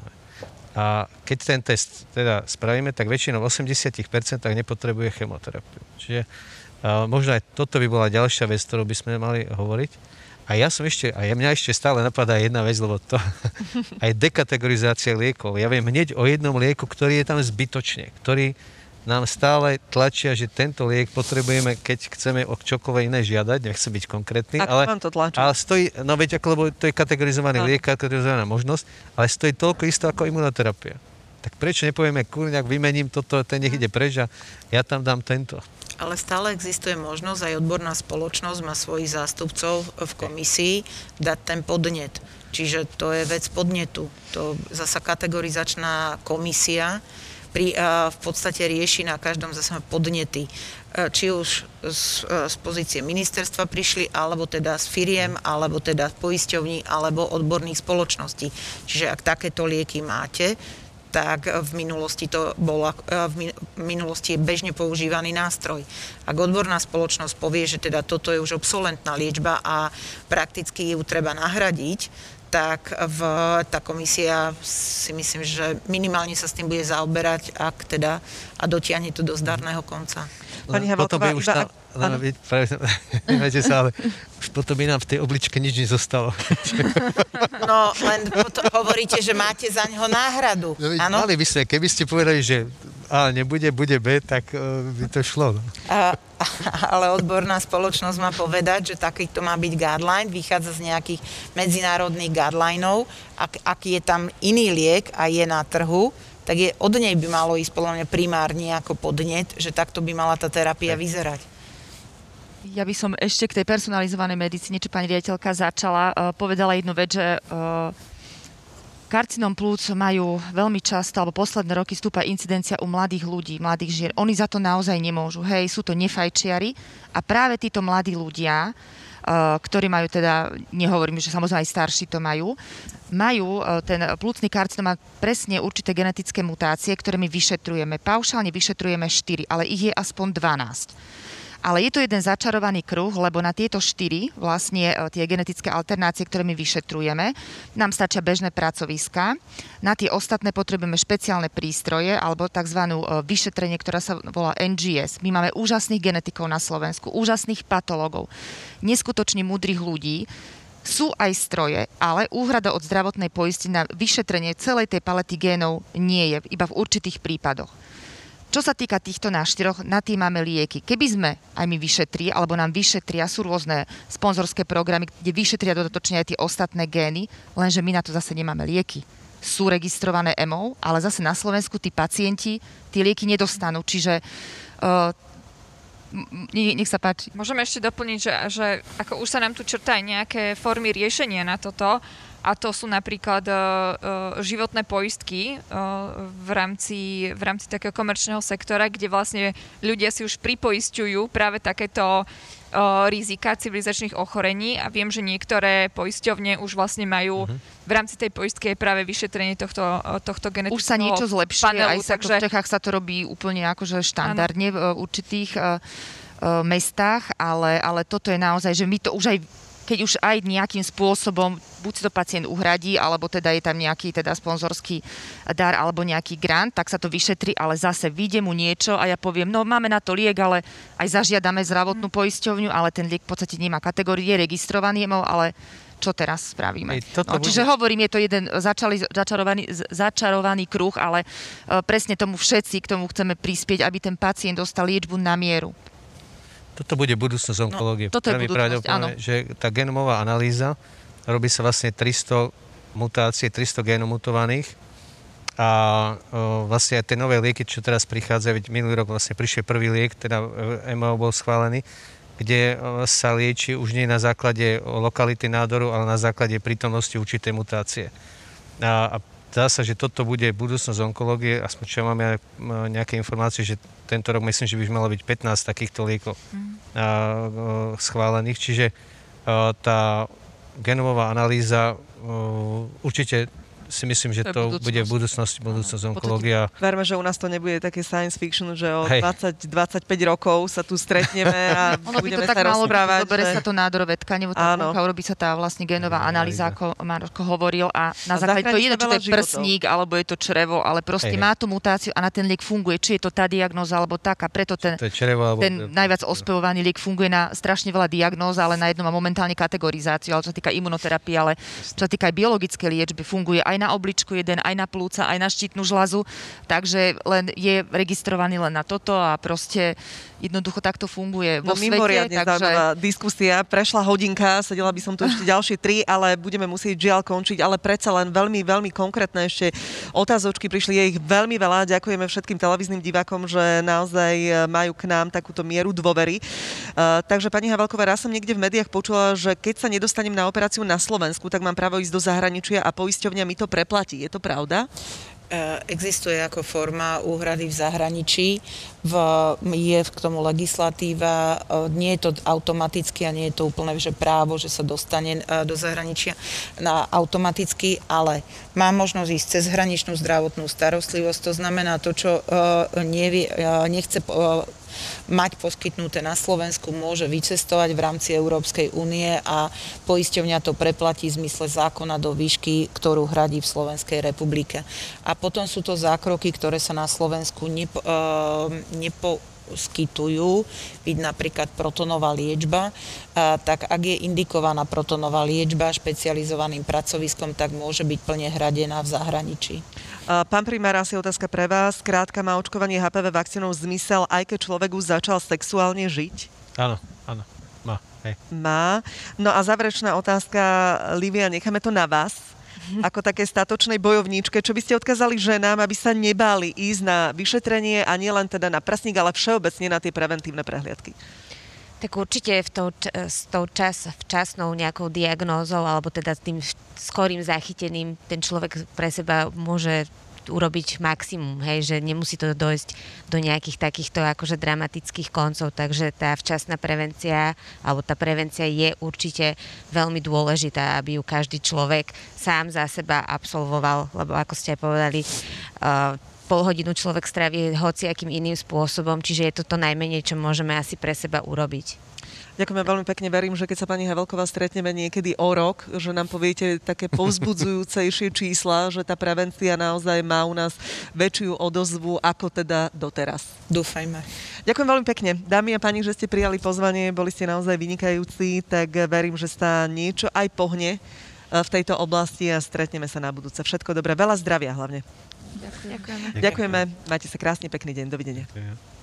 S4: A keď ten test teda spravíme, tak väčšinou v 80% nepotrebuje chemoterapiu. Čiže uh, možno aj toto by bola ďalšia vec, ktorú by sme mali hovoriť. A ja som ešte, a mňa ešte stále napadá jedna vec, lebo to aj dekategorizácia liekov. Ja viem hneď o jednom lieku, ktorý je tam zbytočne, ktorý nám stále tlačia, že tento liek potrebujeme, keď chceme o čokoľvek iné žiadať, nechcem byť konkrétny,
S1: Ako ale, vám to tlačí?
S4: ale stojí, no veď ako, lebo to je kategorizovaný no. liek, kategorizovaná možnosť, ale stojí toľko isto ako imunoterapia. Tak prečo nepovieme, kurňak, vymením toto, ten nech ide preč a ja tam dám tento.
S6: Ale stále existuje možnosť, aj odborná spoločnosť má svojich zástupcov v komisii dať ten podnet. Čiže to je vec podnetu. To zasa kategorizačná komisia pri, v podstate rieši na každom zase podnety. Či už z, z pozície ministerstva prišli, alebo teda z firiem, alebo teda z poisťovní, alebo odborných spoločností. Čiže ak takéto lieky máte, tak v minulosti to bola, v minulosti je bežne používaný nástroj. Ak odborná spoločnosť povie, že teda toto je už obsolentná liečba a prakticky ju treba nahradiť, tak v, tá komisia si myslím, že minimálne sa s tým bude zaoberať, ak teda a dotiahne to do zdarného konca.
S1: Pani Havelková,
S4: už sa, ale už potom by nám v tej obličke nič nezostalo.
S6: No, len potom hovoríte, že máte za ňo náhradu.
S4: No, mali by ste, keby ste povedali, že A nebude, bude B, tak uh, by to šlo. No.
S6: A, ale odborná spoločnosť má povedať, že takýto má byť guideline, vychádza z nejakých medzinárodných guidelinov. Ak, ak je tam iný liek a je na trhu, tak je, od nej by malo ísť podľa mňa primárne ako podnet, že takto by mala tá terapia vyzerať.
S2: Ja by som ešte k tej personalizovanej medicíne, čo pani riaditeľka začala, uh, povedala jednu vec, že uh, karcinom plúc majú veľmi často, alebo posledné roky stúpa incidencia u mladých ľudí, mladých žier. Oni za to naozaj nemôžu. Hej, sú to nefajčiari a práve títo mladí ľudia ktorí majú teda, nehovorím, že samozrejme aj starší to majú, majú ten plúcný karcinom má presne určité genetické mutácie, ktoré my vyšetrujeme. Paušálne vyšetrujeme 4, ale ich je aspoň 12. Ale je to jeden začarovaný kruh, lebo na tieto štyri vlastne e, tie genetické alternácie, ktoré my vyšetrujeme, nám stačia bežné pracoviská. Na tie ostatné potrebujeme špeciálne prístroje alebo tzv. E, vyšetrenie, ktorá sa volá NGS. My máme úžasných genetikov na Slovensku, úžasných patologov, neskutočne múdrych ľudí, sú aj stroje, ale úhrada od zdravotnej poisti na vyšetrenie celej tej palety génov nie je, iba v určitých prípadoch. Čo sa týka týchto náštyroch, na tým máme lieky. Keby sme aj my vyšetri, alebo nám vyšetria, sú rôzne sponzorské programy, kde vyšetria dodatočne aj tie ostatné gény, lenže my na to zase nemáme lieky. Sú registrované EMO, ale zase na Slovensku tí pacienti tie lieky nedostanú. Čiže uh, nech sa páči.
S7: Môžeme ešte doplniť, že, že ako už sa nám tu črta aj nejaké formy riešenia na toto, a to sú napríklad uh, uh, životné poistky uh, v, rámci, v rámci takého komerčného sektora, kde vlastne ľudia si už pripoisťujú práve takéto rizika civilizačných ochorení a viem, že niektoré poisťovne už vlastne majú uh-huh. v rámci tej poistky aj práve vyšetrenie tohto, tohto genetického
S2: Už sa niečo zlepšuje, panelu, aj sa takže... v Čechách sa to robí úplne akože štandardne ano. v určitých uh, uh, mestách, ale, ale toto je naozaj, že my to už aj keď už aj nejakým spôsobom buď si to pacient uhradí, alebo teda je tam nejaký teda sponzorský dar alebo nejaký grant, tak sa to vyšetrí, ale zase vyjde mu niečo a ja poviem, no máme na to liek, ale aj zažiadame zdravotnú mm. poisťovňu, ale ten liek v podstate nemá kategóriu, je registrovaný, ale čo teraz spravíme. Ej, no, čiže bude... hovorím, je to jeden začali, začarovaný, začarovaný kruh, ale uh, presne tomu všetci k tomu chceme prispieť, aby ten pacient dostal liečbu na mieru.
S4: Toto bude budúcnosť no, onkológie. No, toto je budúcnosť, áno. Že tá genomová analýza, robí sa vlastne 300 mutácie, 300 génov mutovaných a o, vlastne aj tie nové lieky, čo teraz prichádzajú, veď minulý rok vlastne prišiel prvý liek, teda MO bol schválený, kde sa lieči už nie na základe lokality nádoru, ale na základe prítomnosti určitej mutácie. A, a Zdá sa, že toto bude budúcnosť onkológie, aspoň čo máme nejaké informácie, že tento rok myslím, že by malo byť 15 takýchto liekov mm. schválených, čiže tá genomová analýza určite si myslím, že to, to bude v budúcnosti, budúcnosť onkológia.
S1: Verme, že u nás to nebude také science fiction, že o 20-25 rokov sa tu stretneme a ono budeme by to tak sa malo rozprávať.
S2: Že... sa to nádorové tkanivo, urobí sa tá vlastne genová analýza, ako Marko hovoril a na základe to je, či to je prsník, alebo je to črevo, ale proste má tú mutáciu a na ten liek funguje, či je to tá diagnóza alebo taká, preto ten,
S4: to črevo, alebo...
S2: ten najviac ospevovaný liek funguje na strašne veľa diagnóz, ale na jedno má momentálne kategorizáciu, ale čo sa týka imunoterapie, ale čo sa týka aj biologické liečby, funguje aj na obličku jeden, aj na plúca, aj na štítnu žlazu, takže len je registrovaný len na toto a proste jednoducho takto funguje vo no, svete.
S1: Mimoriadne takže... diskusia, prešla hodinka, sedela by som tu ešte ďalšie tri, ale budeme musieť žiaľ končiť, ale predsa len veľmi, veľmi konkrétne ešte otázočky prišli, je ich veľmi veľa. Ďakujeme všetkým televíznym divákom, že naozaj e, majú k nám takúto mieru dôvery. Uh, takže pani Havelková, raz som niekde v médiách počula, že keď sa nedostanem na operáciu na Slovensku, tak mám právo ísť do zahraničia a poisťovňa mi to preplatí. Je to pravda?
S6: E, existuje ako forma úhrady v zahraničí, v, je k tomu legislatíva, e, nie je to automaticky a nie je to úplne že právo, že sa dostane e, do zahraničia na automaticky, ale má možnosť ísť cez hraničnú zdravotnú starostlivosť, to znamená to, čo nevie, nechce mať poskytnuté na Slovensku, môže vycestovať v rámci Európskej únie a poisťovňa to preplatí v zmysle zákona do výšky, ktorú hradí v Slovenskej republike. A potom sú to zákroky, ktoré sa na Slovensku nepo, uh, nepo skytujú, byť napríklad protonová liečba, tak ak je indikovaná protonová liečba špecializovaným pracoviskom, tak môže byť plne hradená v zahraničí.
S1: Pán primár, asi otázka pre vás. Krátka, má očkovanie HPV vakcínou zmysel, aj keď človek už začal sexuálne žiť?
S4: Áno, áno. Má. Hej.
S1: Má. No a záverečná otázka, Livia, necháme to na vás ako také statočnej bojovníčke. Čo by ste odkázali ženám, aby sa nebáli ísť na vyšetrenie a nielen teda na prasník, ale všeobecne na tie preventívne prehliadky?
S3: Tak určite v tou, s tou čas, včasnou nejakou diagnózou alebo teda s tým skorým zachytením ten človek pre seba môže urobiť maximum, hej, že nemusí to dojsť do nejakých takýchto akože dramatických koncov, takže tá včasná prevencia alebo tá prevencia je určite veľmi dôležitá, aby ju každý človek sám za seba absolvoval, lebo ako ste aj povedali, uh, pol hodinu človek strávi hociakým iným spôsobom, čiže je to to najmenej, čo môžeme asi pre seba urobiť.
S1: Ďakujem veľmi pekne. Verím, že keď sa pani Havelková stretneme niekedy o rok, že nám poviete také povzbudzujúcejšie čísla, že tá prevencia naozaj má u nás väčšiu odozvu ako teda doteraz.
S6: Dúfajme.
S1: Ďakujem veľmi pekne. Dámy a pani, že ste prijali pozvanie, boli ste naozaj vynikajúci, tak verím, že sa niečo aj pohne eh, v tejto oblasti a stretneme sa na budúce. Všetko dobré, veľa zdravia hlavne.
S7: Ďakujeme.
S1: Ďakujeme. Majte sa krásny, pekný deň. Dovidenia.
S4: Ďakujem.